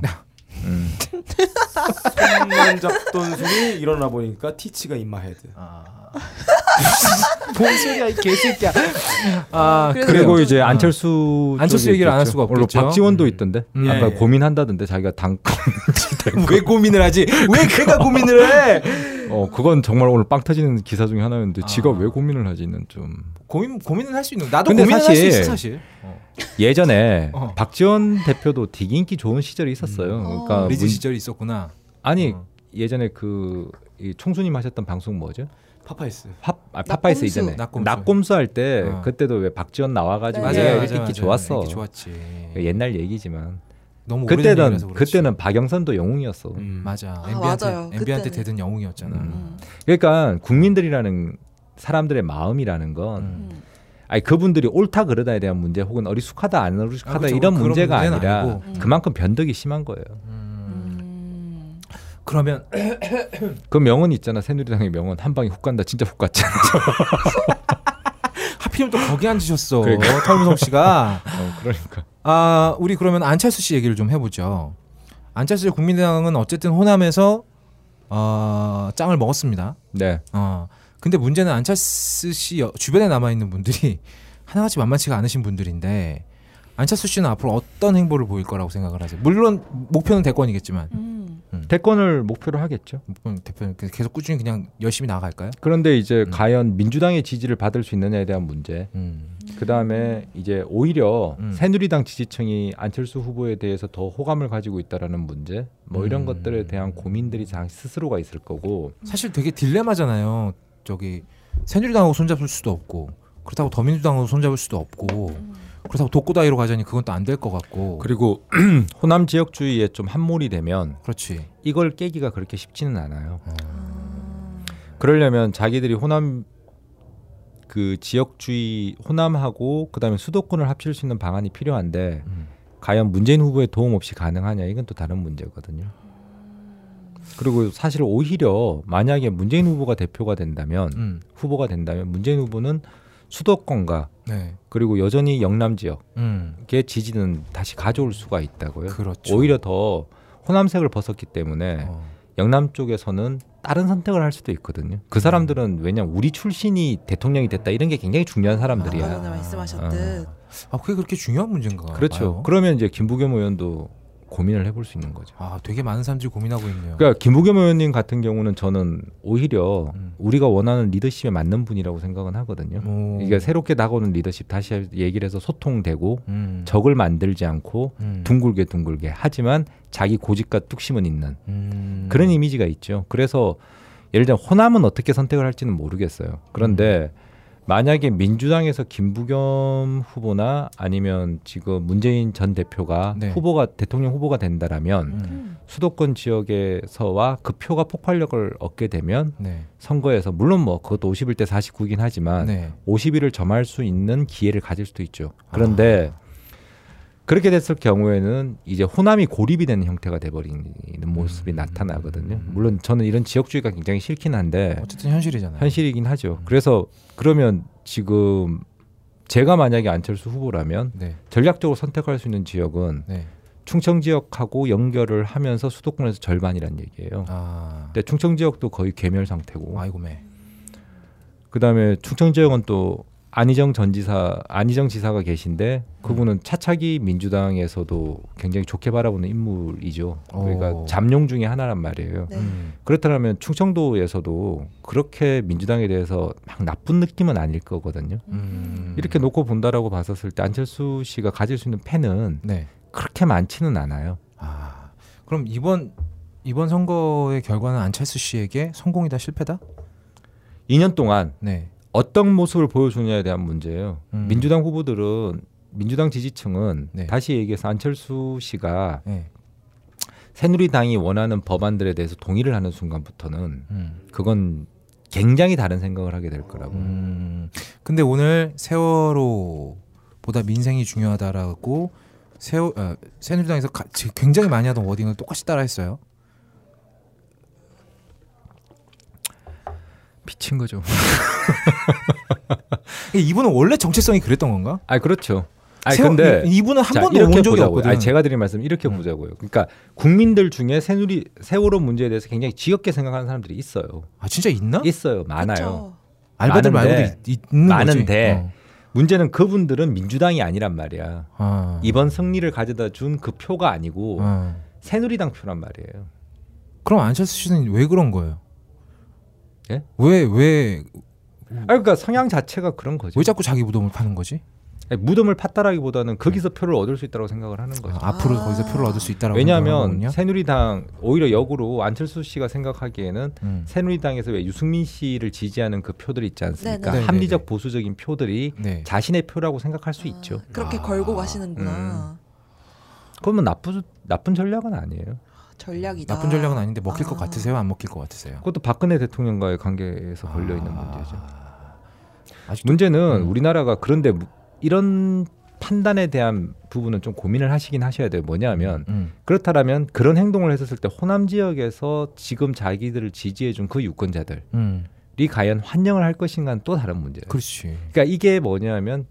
음. 음. 손만 잡던 순이 일어나 보니까 티치가 인마 헤드 아. 뭔 소리야 이 개새끼야. 아 그래서 그리고 좀- 이제 어. 안철수 안철수 얘기를 안할 있겠죠. 수가 없겠죠. 박지원도 음. 있던데 음. 아까 예. 고민한다던데 자기가 당권 왜 고민을 하지? 왜 걔가 고민을 해? 어 그건 정말 오늘 빵 터지는 기사 중에 하나였는데 지가 아. 왜 고민을 하지는 좀 고민 고민은 할 수 있는. 나도 고민을 할수 사실- 있어 사실. 어. 예전에 어. 박지원 대표도 되게 인기 좋은 시절이 있었어요. 음. 그러니까 어. 리즈 문- 시절이 있었구나. 아니 어. 예전에 그이 총수님 하셨던 방송 뭐죠? 파파이스 파, 아, 파파이스. 이전에 나꼼수. 나꼼수 할때 어. 그때도 왜 박지원 나와가지고 네. 맞아요, 이렇게 인기 좋았어. 인기 좋았지. 옛날 얘기지만 너무 그때는. 그때는 박영선도 영웅이었어. 음. 맞아. 아, MB한테 맞아요. MB한테 그때는. 대든 영웅이었잖아. 음. 음. 그러니까 국민들이라는 사람들의 마음이라는 건 음. 음. 아니 그분들이 옳다 그르다에 대한 문제 혹은 어리숙하다 안 어리숙하다 아, 그쵸. 이런 문제가 아니라 아니고. 음. 그만큼 변덕이 심한 거예요. 음. 음. 그러면 그 명언 있잖아 새누리당의 명언 한 방에 훅 간다 진짜 훅 갔잖아. 하필이면 또 거기 앉으셨어. 그러니까. 털무성 씨가. 어, 그러니까 아, 우리 그러면 안철수 씨 얘기를 좀 해보죠. 안철수 씨 국민의당은 어쨌든 호남에서 어, 짱을 먹었습니다. 네 어, 근데 문제는 안철수 씨 여- 주변에 남아 있는 분들이 하나같이 만만치가 않으신 분들인데 안철수 씨는 앞으로 어떤 행보를 보일 거라고 생각을 하세요? 물론 목표는 대권이겠지만. 음. 음. 대권을 목표로 하겠죠. 대표님 계속 꾸준히 그냥 열심히 나아갈까요? 그런데 이제 음. 과연 민주당의 지지를 받을 수 있느냐에 대한 문제. 음. 그 다음에 이제 오히려 음. 새누리당 지지층이 안철수 후보에 대해서 더 호감을 가지고 있다라는 문제, 뭐 이런 음. 것들에 대한 고민들이 자 스스로가 있을 거고. 사실 되게 딜레마잖아요. 저기 새누리당하고 손잡을 수도 없고 그렇다고 더민주당하고 손잡을 수도 없고 그렇다고 독고다이로 가자니 그건 또 안 될 것 같고 그리고 호남 지역주의에 좀 함몰이 되면 그렇지. 이걸 깨기가 그렇게 쉽지는 않아요. 어. 그러려면 자기들이 호남 그 지역주의 호남하고 그다음에 수도권을 합칠 수 있는 방안이 필요한데 음. 과연 문재인 후보의 도움 없이 가능하냐 이건 또 다른 문제거든요. 그리고 사실 오히려 만약에 문재인 후보가 대표가 된다면 음. 후보가 된다면 문재인 후보는 수도권과 네. 그리고 여전히 영남 지역의 음. 지지는 다시 가져올 수가 있다고요. 그렇죠. 오히려 더 호남색을 벗었기 때문에 어. 영남 쪽에서는 다른 선택을 할 수도 있거든요. 그 사람들은 왜냐면 우리 출신이 대통령이 됐다 이런 게 굉장히 중요한 사람들이야. 전에 말씀하셨듯 아 그게 그렇게 중요한 문제인가? 그렇죠. 봐요. 그러면 이제 김부겸 의원도 고민을 해볼 수 있는 거죠. 아 되게 많은 사람들이 고민하고 있네요. 그러니까 김부겸 의원님 같은 경우는 저는 오히려 음. 우리가 원하는 리더십에 맞는 분이라고 생각은 하거든요. 오. 이게 새롭게 다가오는 리더십 다시 얘기를 해서 소통되고 음. 적을 만들지 않고 음. 둥글게 둥글게 하지만 자기 고집과 뚝심은 있는 음. 그런 이미지가 있죠. 그래서 예를 들면 호남은 어떻게 선택을 할지는 모르겠어요. 그런데 만약에 민주당에서 김부겸 후보나 아니면 지금 문재인 전 대표가 네. 후보가 대통령 후보가 된다라면 음. 수도권 지역에서와 그 표가 폭발력을 얻게 되면 네. 선거에서 물론 뭐 그것도 51대 49긴 하지만 네. 50일을 점할 수 있는 기회를 가질 수도 있죠. 그런데 그렇게 됐을 경우에는 이제 호남이 고립이 되는 형태가 돼버리는 모습이 음. 나타나거든요. 물론 저는 이런 지역주의가 굉장히 싫긴 한데 어쨌든 현실이잖아요. 현실이긴 하죠. 그래서 그러면 지금 제가 만약에 안철수 후보라면 네. 전략적으로 선택할 수 있는 지역은 네. 충청 지역하고 연결을 하면서 수도권에서 절반이란 얘기예요. 아. 근데 충청 지역도 거의 괴멸 상태고 아이고매. 그다음에 충청 지역은 또 안희정 전 지사 안희정 지사가 계신데 그분은 차차기 민주당에서도 굉장히 좋게 바라보는 인물이죠. 그러니까 오. 잠룡 중에 하나란 말이에요. 네. 음. 그렇다면 충청도에서도 그렇게 민주당에 대해서 막 나쁜 느낌은 아닐 거거든요. 음. 이렇게 놓고 본다라고 봤었을 때 안철수 씨가 가질 수 있는 팬은 네. 그렇게 많지는 않아요. 아. 그럼 이번 이번 선거의 결과는 안철수 씨에게 성공이다 실패다? 2년 동안 네. 어떤 모습을 보여주냐에 대한 문제예요. 음. 민주당 후보들은 민주당 지지층은 네. 다시 얘기해서 안철수 씨가 네. 새누리당이 원하는 법안들에 대해서 동의를 하는 순간부터는 음. 그건 굉장히 다른 생각을 하게 될 거라고. 음. 근데 오늘 세월호보다 민생이 중요하다라고 세월 어, 새누리당에서 가, 지- 굉장히 많이 하던 워딩을 똑같이 따라했어요. 미친 거죠. 이분은 원래 정체성이 그랬던 건가? 아 그렇죠. 아 세월- 근데 이- 이분은 한 자, 번도 이렇게 온 적이 보자고요. 없거든. 아니, 제가 드린 말씀 이렇게 음. 보자고요. 그러니까 국민들 중에 새누리 세월호 문제에 대해서 굉장히 지겹게 생각하는 사람들이 있어요. 아 진짜 있나? 있어요. 많아요. 그쵸. 알바들 많은데, 말고도 있, 는 많은데 거지. 어. 문제는 그분들은 민주당이 아니란 말이야. 아. 이번 승리를 가져다 준 그 표가 아니고 어. 새누리당 표란 말이에요. 그럼 안철수 씨는 왜 그런 거예요? 예? 왜 왜, 아 그러니까 성향 자체가 그런 거죠. 왜 자꾸 자기 무덤을 파는 거지? 아니, 무덤을 팠다라기보다는 거기서 표를 얻을 수 있다고 생각을 하는 거죠. 아, 앞으로 아. 거기서 표를 얻을 수 있다라고 왜냐하면? 새누리당 오히려 역으로 안철수 씨가 생각하기에는 음. 새누리당에서 왜 유승민 씨를 지지하는 그 표들 있지 않습니까? 네네. 합리적 네네네. 보수적인 표들이 네. 자신의 표라고 생각할 수 아, 있죠. 그렇게 아. 걸고 가시는구나. 그러면 나쁜 나쁜 전략은 아니에요. 전략이다. 나쁜 전략은 아닌데 먹힐 것 아. 같으세요? 안 먹힐 것 같으세요? 그것도 박근혜 대통령과의 관계에서 걸려 있는 문제죠. 아직도 문제는 음. 우리나라가 그런데 무- 이런 판단에 대한 부분은 좀 고민을 하시긴 하셔야 돼요. 뭐냐면 음. 그렇다라면 그런 행동을 했었을 때 호남 지역에서 지금 자기들을 지지해준 그 유권자들이 음. 과연 환영을 할 것인가는 또 다른 문제예요. 그렇지. 그러니까 이게 뭐냐면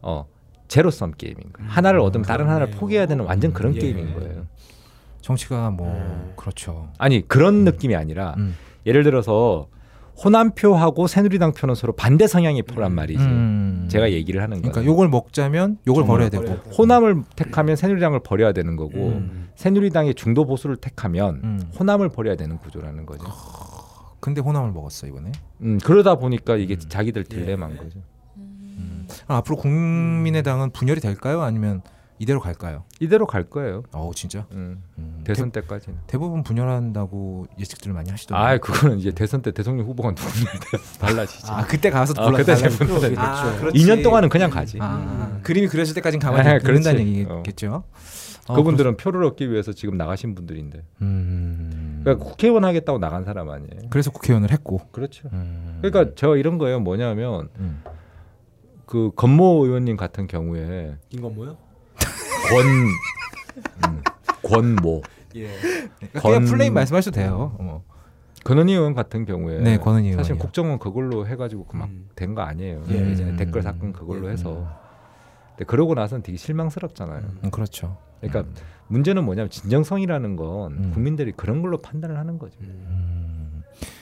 어 제로섬 게임인 거예요. 하나를 얻으면 다른 하나를 포기해야 되는 완전 그런 예. 게임인 거예요. 정치가 뭐 그렇죠. 아니 그런 느낌이 아니라 음. 예를 들어서 호남표하고 새누리당 표는 서로 반대 성향의 표란 말이지. 음. 제가 얘기를 하는 거예요. 그러니까 요걸 먹자면 요걸 버려야 되고. 호남을 택하면 새누리당을 버려야 되는 거고 음. 새누리당이 중도 보수를 택하면 음. 호남을 버려야 되는 구조라는 거죠. 근데 호남을 먹었어 이번에. 음, 그러다 보니까 이게 자기들 딜레마인 거죠. 아, 앞으로 국민의당은 분열이 될까요? 아니면 이대로 갈까요? 이대로 갈 거예요. 어 진짜. 음, 음, 대선 대, 때까지는. 대부분 분열한다고 예측들을 많이 하시더라고요. 아, 그거는 이제 대선 때 대통령 후보가 따라서 달라지지. 아, 그때 가서 아, 그때. 되겠죠. 아, 그렇지. 2년 동안은 그냥 가지. 아, 그림이 그려질 때까지는 아, 가만히 그런다는 그렇지. 얘기겠죠. 어, 그분들은 표를 얻기 위해서 지금 나가신 분들인데. 음. 그러니까 국회의원 하겠다고 나간 사람 아니에요. 그래서 국회의원을 했고. 그렇죠. 음. 그러니까 저 이런 거예요. 뭐냐면 음. 그 건모 의원님 같은 경우에 김건모요? 권 음, 권모 예. 그러니까 건- 그냥 플레임 말씀하셔도 돼요. 어. 권은희 의원 같은 경우에 네, 권은희 사실 의원이요. 국정원 그걸로 해가지고 그막 음. 된거 아니에요. 예. 예전에 음. 댓글 사건 그걸로 예. 해서. 근데 그러고 나서는 되게 실망스럽잖아요. 음, 그렇죠. 그러니까 음. 문제는 뭐냐면 진정성이라는 건 음. 국민들이 그런 걸로 판단을 하는 거죠.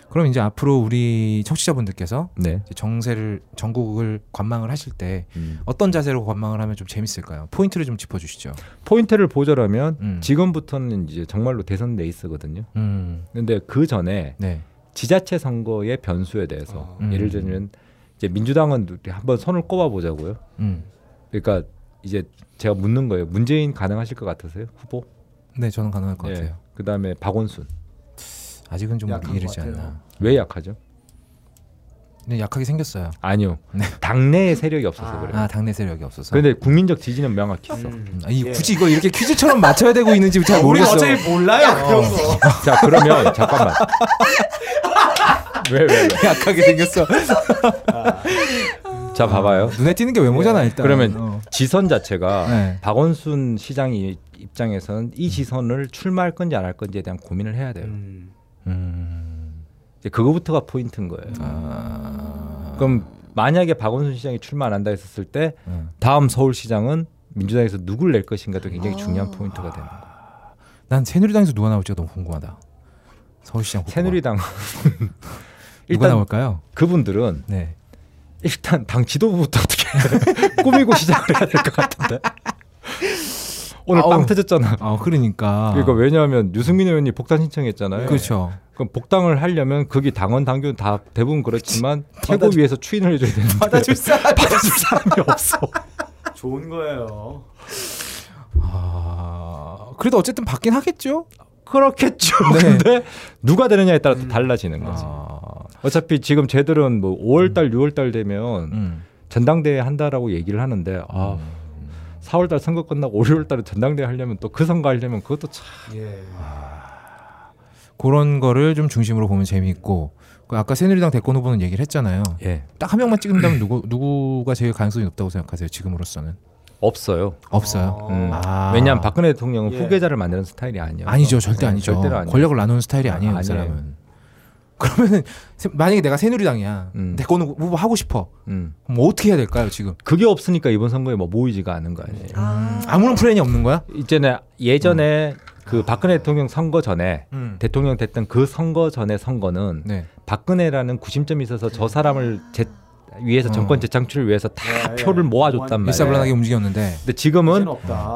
음. 그럼 이제 앞으로 우리 청취자분들께서 네. 정세를 전국을 관망을 하실 때 음. 어떤 자세로 관망을 하면 좀 재밌을까요? 포인트를 좀 짚어주시죠. 포인트를 보자라면 음. 지금부터는 이제 정말로 대선 레이스거든요. 음. 근데 그 전에 네. 지자체 선거의 변수에 대해서 음. 예를 들면 이제 민주당은 한번 손을 꼽아 보자고요. 음. 그러니까 이제 제가 묻는 거예요. 문재인 가능하실 것 같으세요? 후보? 네, 저는 가능할 것 예. 같아요. 그다음에 박원순. 아직은 좀 이르지. 않나. 왜 약하죠? 네, 약하게 생겼어요. 아니요. 네. 당내에 세력이 없어서 아. 그래요. 아, 당내 세력이 없어서. 근데 국민적 지지는 명확히 있어. 음, 아, 이 예. 굳이 이거 이렇게 퀴즈처럼 맞춰야 되고 있는지 잘 우리 모르겠어. 어차피 몰라요 그런 거. 자 그러면 잠깐만. 왜 왜 왜? 약하게 생겼어. 자 봐봐요. 눈에 띄는 게 외모잖아 일단. 그러면 어. 지선 자체가 네. 박원순 시장이 입장에서는 이 지선을 출마할 건지 안 할 건지에 대한 고민을 해야 돼요. 음. 음. 이제 그거부터가 포인트인 거예요. 아. 그럼 만약에 박원순 시장이 출마 안 한다 했었을 때 음. 다음 서울시장은 민주당에서 누굴 낼 것인가도 굉장히 아. 중요한 포인트가 되는 거예요. 난 새누리당에서 누가 나올지가 너무 궁금하다. 서울시장. 새누리당 누가 나올까요? 그분들은 네. 일단 당 지도부부터 어떻게 꾸미고 시작을 해야 될 것 같은데 오늘 아우. 빵 터졌잖아. 아 그러니까. 그러니까 왜냐하면 유승민 의원이 복당 신청했잖아요. 그렇죠. 그럼 복당을 하려면 거기 당원 당규는 다 대부분 그렇지만 최고위에서 추인을 해줘야 되는데 받아줄 사람. 받아줄 사람이 없어. 좋은 거예요. 아 그래도 어쨌든 받긴 하겠죠. 그렇겠죠. 네. 근데 누가 되느냐에 따라 또 달라지는 거지. 아. 어차피 지금 쟤들은 뭐 5월달, 6월달 되면 음. 전당대회 한다라고 얘기를 하는데 아 4월달 선거 끝나고 5, 6월달에 전당대회 하려면 또 그 선거 하려면 그것도 참 예. 그런 거를 좀 중심으로 보면 재미있고 그 아까 새누리당 대권 후보는 얘기를 했잖아요. 예. 딱 한 명만 찍는다면 누구 누구가 제일 가능성이 높다고 생각하세요? 지금으로서는 없어요. 없어요. 음. 아. 왜냐하면 박근혜 대통령은 예. 후계자를 만드는 스타일이 아니에요. 아니죠, 절대 네, 아니죠. 절대로 아니에요. 권력을 나누는 스타일이 아, 아니에요, 그 아니에요. 사람은. 그러면은 세- 만약에 내가 새누리당이야, 음. 대권 후보 하고 싶어. 음. 그럼 뭐 어떻게 해야 될까요, 지금? 그게 없으니까 이번 선거에 뭐 모이지가 않은 거 아니에요. 아. 아무런 플랜이 없는 거야? 이전에 예전에 그 박근혜 대통령 선거 전에 음. 대통령 됐던 그 선거 전의 선거는 네. 박근혜라는 구심점이 있어서 저 사람을 제, 위해서 어. 정권 재창출을 위해서 다 예, 예. 표를 모아줬단 말이에요. 일사불란하게 움직였는데 근데 지금은.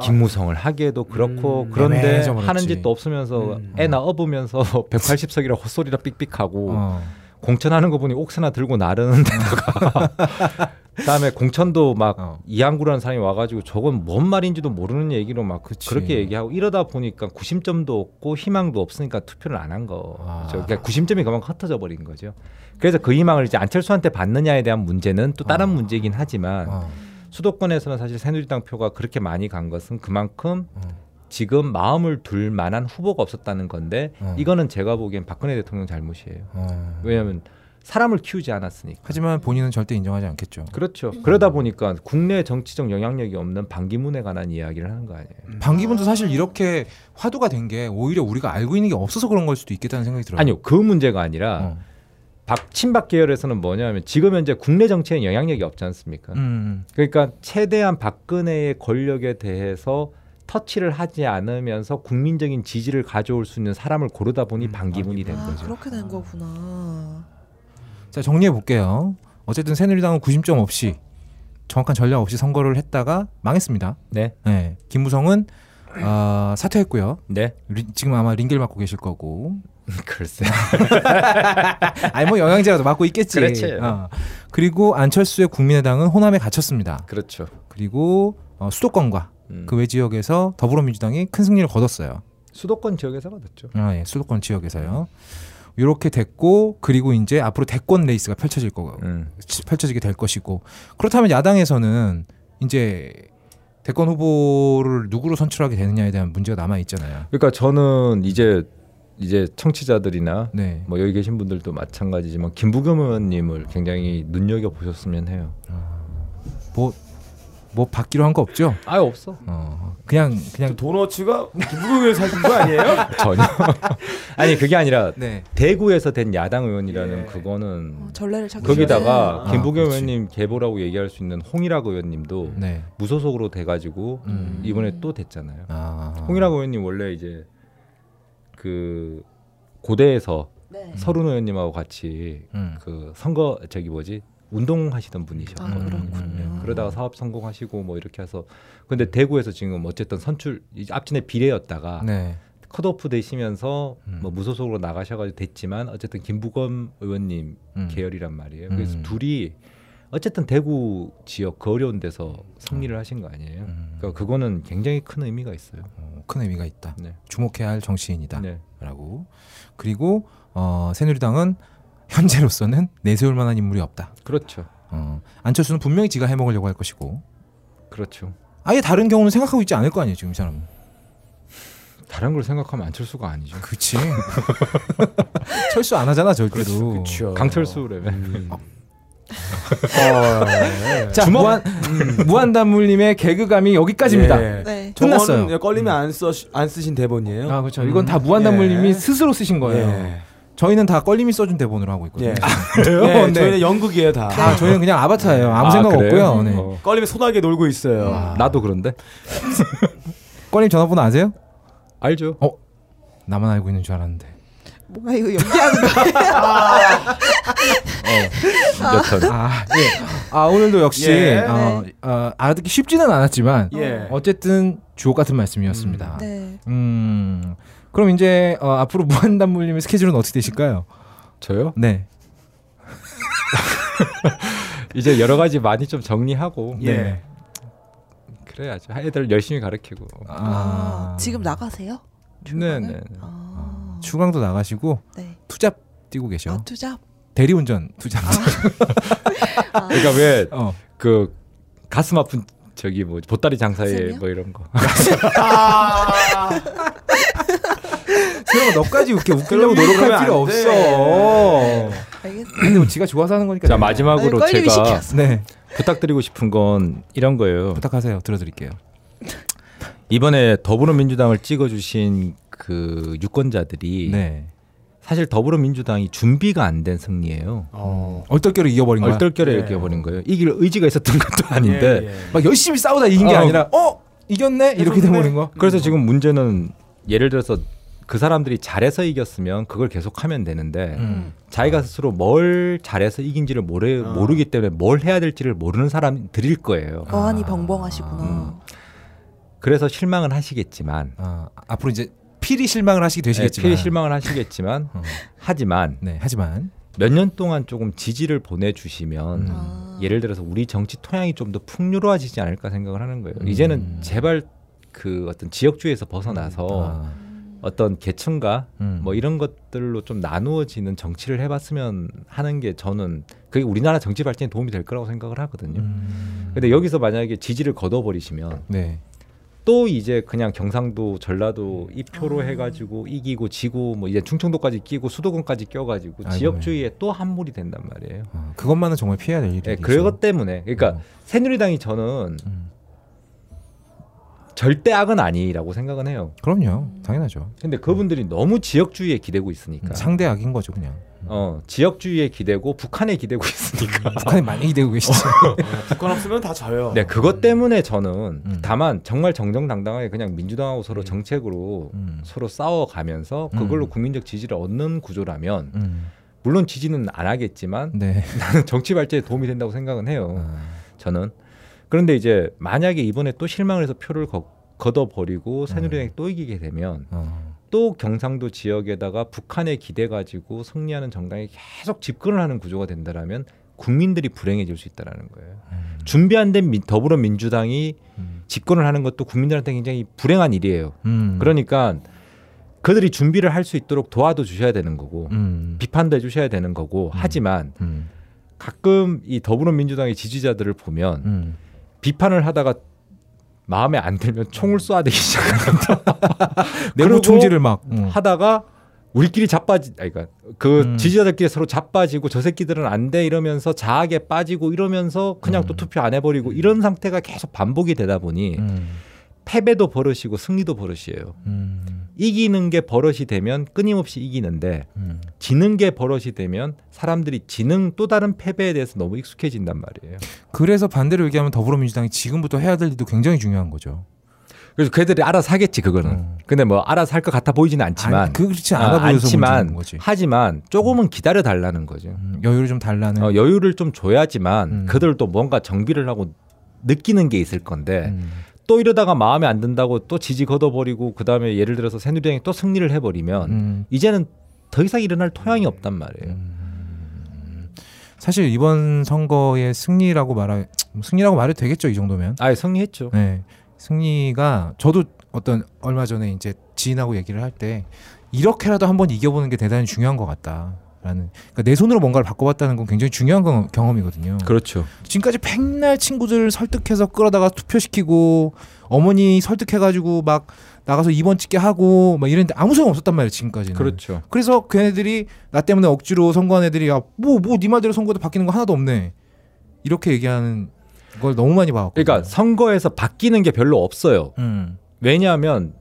김무성을 하기에도 그렇고 음, 그런데. 하는 짓도 없으면서 음. 애나 업으면서 180석이라 헛소리라 삑삑하고 어. 공천하는 거 보니 옥새나 들고 나르는 데다가 그다음에 공천도 막 어. 이항구라는 사람이 와가지고 저건 뭔 말인지도 모르는 얘기로 막 그치. 그렇게 얘기하고 이러다 보니까 구심점도 없고 희망도 없으니까 투표를 안 한 거. 아. 죠 그러니까 구심점이 그만큼 흩어져 버린 거죠. 그래서 그 희망을 이제 안철수한테 받느냐에 대한 문제는 또 다른 어. 문제이긴 하지만 어. 수도권에서는 사실 새누리당 표가 그렇게 많이 간 것은 그만큼 어. 지금 마음을 둘 만한 후보가 없었다는 건데 어. 이거는 제가 보기엔 박근혜 대통령 잘못이에요. 어. 왜냐하면 사람을 키우지 않았으니까. 하지만 본인은 절대 인정하지 않겠죠. 그렇죠. 그러다 보니까 국내 정치적 영향력이 없는 반기문에 관한 이야기를 하는 거 아니에요. 방기문도 사실 이렇게 화두가 된 게 오히려 우리가 알고 있는 게 없어서 그런 걸 수도 있겠다는 생각이 들어요. 아니요, 그 문제가 아니라 어. 박 친박 계열에서는 뭐냐면 지금 현재 국내 정치에 영향력이 없지 않습니까? 음. 그러니까 최대한 박근혜의 권력에 대해서 터치를 하지 않으면서 국민적인 지지를 가져올 수 있는 사람을 고르다 보니 음, 반기문이 된아 거죠. 그렇게 된 거구나. 자 정리해 볼게요. 어쨌든 새누리당은 구심점 없이 정확한 전략 없이 선거를 했다가 망했습니다. 네, 네, 김무성은 어, 사퇴했고요. 네, 리- 지금 아마 링겔 맞고 계실 거고. 글쎄. 아니 뭐 영양제라도 맞고 있겠지. 그렇지. 어. 그리고 안철수의 국민의당은 호남에 갇혔습니다. 그렇죠. 그리고 어, 수도권과 음. 그외 지역에서 더불어민주당이 큰 승리를 거뒀어요. 수도권 지역에서 받았죠. 아, 예, 수도권 지역에서요. 이렇게 됐고 그리고 이제 앞으로 대권 레이스가 펼쳐질 거고 음. 펼쳐지게 될 것이고 그렇다면 야당에서는 이제 대권 후보를 누구로 선출하게 되느냐에 대한 문제가 남아 있잖아요. 그러니까 저는 이제 이제 청취자들이나 네. 뭐 여기 계신 분들도 마찬가지지만 김부겸 의원님을 굉장히 눈여겨 보셨으면 해요. 뭐, 뭐 받기로 한 거 없죠? 아예 없어. 어, 그냥 그냥 도너츠가 김부경에 사준 거 아니에요? 전혀. 아니 그게 아니라 네. 대구에서 된 야당 의원이라는 예. 그거는 어, 전례를 찾기 거기다가 아, 김부겸 그렇지. 의원님 계보라고 얘기할 수 있는 홍일학 의원님도 네. 무소속으로 돼가지고 음. 이번에 또 됐잖아요. 아. 홍일학 의원님 원래 이제 그 고대에서 네. 서른 의원님하고 같이 음. 그 선거 저기 뭐지 운동하시던 분이셨거든요. 아, 그렇군요. 음, 그러다가 사업 성공하시고 뭐 이렇게 해서 근데 대구에서 지금 어쨌든 선출 앞전에 비례였다가 네. 컷오프 되시면서 음. 뭐 무소속으로 나가셔가지고 됐지만 어쨌든 김부검 의원님 음. 계열이란 말이에요. 그래서 음. 둘이 어쨌든 대구 지역 그 어려운 데서 승리를 하신 거 아니에요. 음. 그러니까 그거는 굉장히 큰 의미가 있어요. 어, 큰 의미가 있다. 네. 주목해야 할 정치인이다. 네. 라고. 그리고 어, 새누리당은 현재로서는 내세울 만한 인물이 없다. 그렇죠. 어, 안철수는 분명히 지가 해먹으려고 할 것이고 그렇죠. 아예 다른 경우는 생각하고 있지 않을 거 아니에요 지금 이 사람은. 다른 걸 생각하면 안철수가 아니죠. 그치. 철수 안 하잖아 절대로. 그렇죠. 강철수라면 어, 네. 자 주먹- 무한 무한단물님의 개그감이 여기까지입니다. 예. 네. 끝났어요. 걸리면 안, 써, 안 쓰신 대본이에요. 아 그렇죠. 이건 다 무한단물님이 예. 스스로 쓰신 거예요. 예. 저희는 다 껄림이 써준 대본으로 하고 있거든요. 예. 그래요? 예, 네. 저희는 연극이에요 다. 아, 저희는 그냥 아바타예요. 아무 아, 생각 그래요? 없고요. 네. 어. 걸리면 소나게 놀고 있어요. 아. 나도 그런데 껄림 전화번호 아세요? 알죠. 나만 알고 있는 줄 알았는데. 뭔가 이거 연기하는 거. 여튼 아, 예. 아 오늘도 역시 예. 어, 어, 알아듣기 쉽지는 않았지만 예. 어쨌든 주옥 같은 말씀이었습니다. 네. 음. 그럼 이제 어, 앞으로 무한단물님의 스케줄은 어떻게 되실까요? 저요? 네. 이제 여러 가지 많이 좀 정리하고 예. 네. 그래야죠. 애들 열심히 가르치고. 아, 지금 나가세요? 네 네. 아, 추강도 나가시고 네. 투잡 뛰고 계셔. 아, 투잡. 대리운전 투잡. 아, 그러니까 왜 어. 그 가슴 아픈 저기 뭐 보따리 장사에? 뭐 이런 거. 세영아 너까지 웃겨 웃기려고 노력할 필요 안 없어. 근데 뭐 지가 좋아서 하는 거니까. 자 내가. 마지막으로 아니, 제가. 네 부탁드리고 싶은 건 이런 거예요. 부탁하세요. 들어드릴게요. 이번에 더불어민주당을 찍어주신 그 유권자들이 네. 사실 더불어민주당이 준비가 안 된 승리예요. 어. 얼떨결에 이겨버린 거야. 얼떨결에 예. 이렇게 버린 거예요. 이길 의지가 있었던 것도 아닌데. 예, 예. 막 열심히 싸우다 이긴 게 어. 아니라 어 이겼네 이렇게 돼버린 거. 그래서 지금 문제는 예를 들어서 그 사람들이 잘해서 이겼으면 그걸 계속하면 되는데 음. 자기가 스스로 뭘 잘해서 이긴지를 모르, 어. 모르기 때문에 뭘 해야 될지를 모르는 사람들일 거예요. 어안이 아. 벙벙하시구나. 음. 그래서 실망은 하시겠지만 아, 앞으로 이제 필히 실망을 하시게 되시겠지만. 네, 피해 실망을 하시겠지만 어. 하지만 네 하지만 몇 년 동안 조금 지지를 보내주시면 음. 아. 예를 들어서 우리 정치 토양이 좀 더 풍요로워지지 않을까 생각을 하는 거예요. 음. 이제는 제발 그 어떤 지역주의에서 벗어나서 아, 어떤 계층과 음. 뭐 이런 것들로 좀 나누어지는 정치를 해봤으면 하는 게 저는 그게 우리나라 정치 발전에 도움이 될 거라고 생각을 하거든요. 음. 근데 여기서 만약에 지지를 걷어버리시면 네. 또 이제 그냥 경상도, 전라도 이 표로 아. 해가지고 이기고 지고 뭐 이제 충청도까지 끼고 수도권까지 껴가지고 아이고. 지역주의에 또 함몰이 된단 말이에요. 어, 그것만은 정말 피해야 될 일이죠. 네, 그것 때문에 그러니까 어. 새누리당이 저는 음. 절대 악은 아니라고 생각은 해요. 그럼요. 당연하죠. 근데 그분들이 너무 지역주의에 기대고 있으니까. 음, 상대 악인 거죠 그냥. 어 지역주의에 기대고 북한에 기대고 있으니까. 북한에 많이 기대고 계시죠. 북한 없으면 다 져요. 네 그것 때문에 저는 음. 다만 정말 정정당당하게 그냥 민주당하고 서로 정책으로 음. 서로 싸워가면서 그걸로 음. 국민적 지지를 얻는 구조라면 음. 물론 지지는 안 하겠지만 네. 나는 정치 발전에 도움이 된다고 생각은 해요. 아, 저는 그런데 이제 만약에 이번에 또 실망을 해서 표를 거, 걷어버리고 새누리당이 또 이기게 되면 어. 또 경상도 지역에다가 북한에 기대 가지고 승리하는 정당이 계속 집권을 하는 구조가 된다라면 국민들이 불행해질 수 있다라는 거예요. 음. 준비 안 된 더불어민주당이 음. 집권을 하는 것도 국민들한테 굉장히 불행한 일이에요. 음. 그러니까 그들이 준비를 할 수 있도록 도와도 주셔야 되는 거고 음. 비판도 해주셔야 되는 거고 하지만 음. 가끔 이 더불어민주당의 지지자들을 보면 음. 비판을 하다가 마음에 안 들면 총을 쏴대기 시작합니다. 내부 총질을 막 음. 하다가 우리끼리 자빠지, 아니, 그러니까 그 음. 지지자들끼리 서로 자빠지고 저 새끼들은 안 돼 이러면서 자학에 빠지고 이러면서 그냥 또 음. 투표 안 해버리고 이런 상태가 계속 반복이 되다 보니 음. 패배도 버릇이고 승리도 버릇이에요. 음. 이기는 게 버릇이 되면 끊임없이 이기는데 음. 지는 게 버릇이 되면 사람들이 지는 또 다른 패배에 대해서 너무 익숙해진단 말이에요. 그래서 반대로 얘기하면 더불어민주당이 지금부터 해야 될 일도 굉장히 중요한 거죠. 그래서 걔들이 알아서 하겠지 그거는. 음. 근데 뭐 알아서 할 것 같아 보이지는 않지만 아니, 그렇지 아, 않아 문제인 거지. 하지만 조금은 기다려 달라는 거죠. 음, 여유를 좀 달라는. 어, 여유를 좀 줘야지만 음. 그들도 뭔가 정비를 하고 느끼는 게 있을 건데 음. 또 이러다가 마음에 안 든다고 또 지지 걷어버리고 그 다음에 예를 들어서 새누리당이 또 승리를 해버리면 음. 이제는 더 이상 일어날 토양이 없단 말이에요. 사실 이번 선거의 승리라고 말하 승리라고 말해도 되겠죠 이 정도면. 아예 승리했죠. 네. 승리가 저도 어떤 얼마 전에 이제 지인하고 얘기를 할 때 이렇게라도 한번 이겨보는 게 대단히 중요한 것 같다 라는. 그러니까 내 손으로 뭔가를 바꿔봤다는 건 굉장히 중요한 경- 경험이거든요. 그렇죠. 지금까지 백날 친구들 설득해서 끌어다가 투표시키고 어머니 설득해가지고 막 나가서 2번 찍게 하고 막 이랬는데 아무 소용 없었단 말이에요 지금까지는. 그렇죠. 그래서 걔네들이 나 때문에 억지로 선거한 애들이 야뭐뭐네 말대로 선거도 바뀌는 거 하나도 없네 이렇게 얘기하는 걸 너무 많이 봐왔고. 그러니까 선거에서 바뀌는 게 별로 없어요. 음. 왜냐하면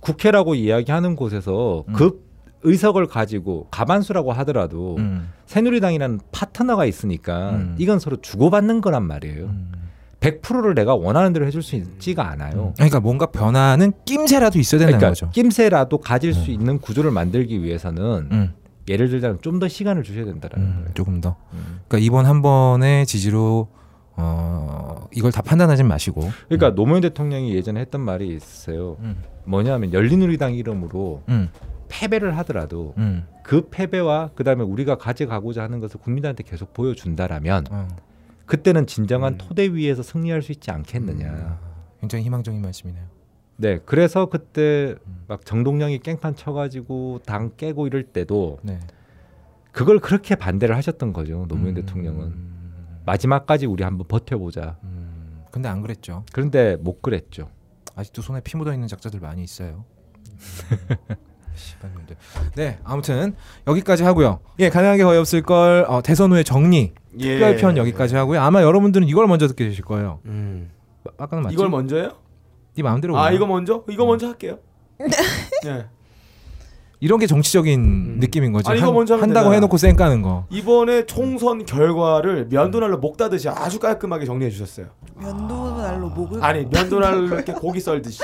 국회라고 이야기하는 곳에서 음. 급 의석을 가지고 가반수라고 하더라도 음. 새누리당이라는 파트너가 있으니까 음. 이건 서로 주고받는 거란 말이에요. 음. 100%를 내가 원하는 대로 해줄 수 있지가 않아요. 그러니까 뭔가 변화는 낌새라도 있어야 된다는 그러니까 거죠. 낌새라도 가질 수 음. 있는 구조를 만들기 위해서는 음. 예를 들자면 좀 더 시간을 주셔야 된다라는 음, 거예요. 조금 더. 음. 그러니까 이번 한 번의 지지로 어 이걸 다 판단하지 마시고. 그러니까 노무현 대통령이 예전에 했던 말이 있어요. 음. 뭐냐면 열린우리당 이름으로 음. 패배를 하더라도 음. 그 패배와 그다음에 우리가 가져가고자 하는 것을 국민들한테 계속 보여준다라면 어. 그때는 진정한 음. 토대 위에서 승리할 수 있지 않겠느냐. 아, 굉장히 희망적인 말씀이네요. 네, 그래서 그때 음. 막 정동영이 깽판 쳐가지고 당 깨고 이럴 때도 네. 그걸 그렇게 반대를 하셨던 거죠 노무현 음. 대통령은 마지막까지 우리 한번 버텨보자. 음. 근데 안 그랬죠. 그런데 못 그랬죠. 아직도 손에 피 묻어 있는 작자들 많이 있어요. 씨발놈들. 네, 아무튼 여기까지 하고요. 예, 가능한 게 거의 없을 걸 어, 대선 후의 정리 예. 특별편 여기까지 하고요. 아마 여러분들은 이걸 먼저 듣게 되실 거예요. 음. 아까는 맞지? 이걸 먼저요? 네 마음대로. 아 올려. 이거 먼저? 이거 먼저 할게요. 예. 이런 게 정치적인 음. 느낌인 거지. 아니, 이거 한, 한다고 되잖아. 해놓고 쌩 까는 거. 이번에 총선 결과를 면도날로 목 따듯이 아주 깔끔하게 정리해 주셨어요. 면도 날로 목을 아니 면도날로 이렇게 고기 썰듯이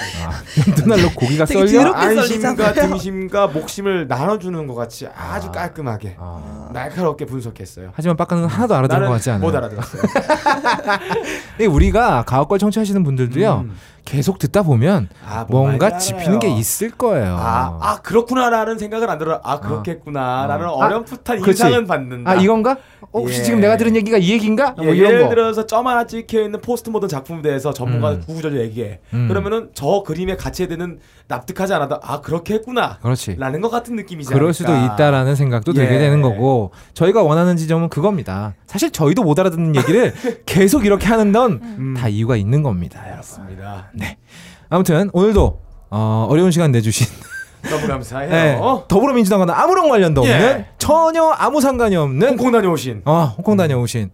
눈날로 고기가 되게 썰려. 안심과. 등심과 목심을 나눠주는 것 같이 아주 아. 깔끔하게 아. 날카롭게 분석했어요. 하지만 빡가는 하나도 알아들은 것 같지 않아요. 못 알아들었어요. 우리가 가옥걸 청취하시는 분들도요. 음. 계속 듣다 보면 아, 뭔 뭔가 짚히는 게. 있을 거예요. 아, 아 그렇구나라는 생각을 안 들어. 아 그렇겠구나라는 어. 어렴풋한 그치. 인상은 받는다. 아, 이건가? 어, 혹시 예. 지금 내가 들은 얘기가 이 얘기인가? 예, 뭐 예를 거. 들어서 점 하나 찍혀 있는 포스트 모던 작품에 대해서 전문가 음. 구구절절 얘기해. 음. 그러면은 저 그림의 가치에 대는 납득하지 않아도 아 그렇게 했구나. 그렇지. 라는 것 같은 느낌이지 그럴. 수도 있다라는 생각도 들게 예. 되는 거고 저희가 원하는 지점은 그겁니다. 사실 저희도 못 알아듣는 얘기를 계속 이렇게 하는 건다 음, 이유가 있는 겁니다. 여러분. 맞습니다. 아무튼 오늘도 어, 어려운 시간 내주신 너무 감사해요. 네, 더불어민주당과는 아무런 관련도 없는 예. 전혀 아무 상관이 없는 홍콩 다녀오신 어, 홍콩 다녀오신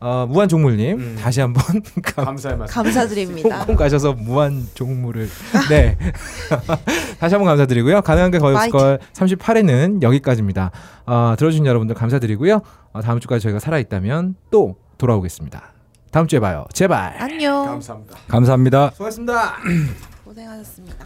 어, 무한 종물님 음. 다시 한번 감, 감사의 말씀. 감사드립니다. 홍콩 가셔서 무한 종물을 네 다시 한번 감사드리고요. 가능한 게 거의 없을 걸 38회는 여기까지입니다. 어, 들어주신 여러분들 감사드리고요. 어, 다음 주까지 저희가 살아 있다면 또 돌아오겠습니다. 다음 주에 봐요. 제발. 안녕. 감사합니다. 감사합니다. 수고하셨습니다. 고생하셨습니다.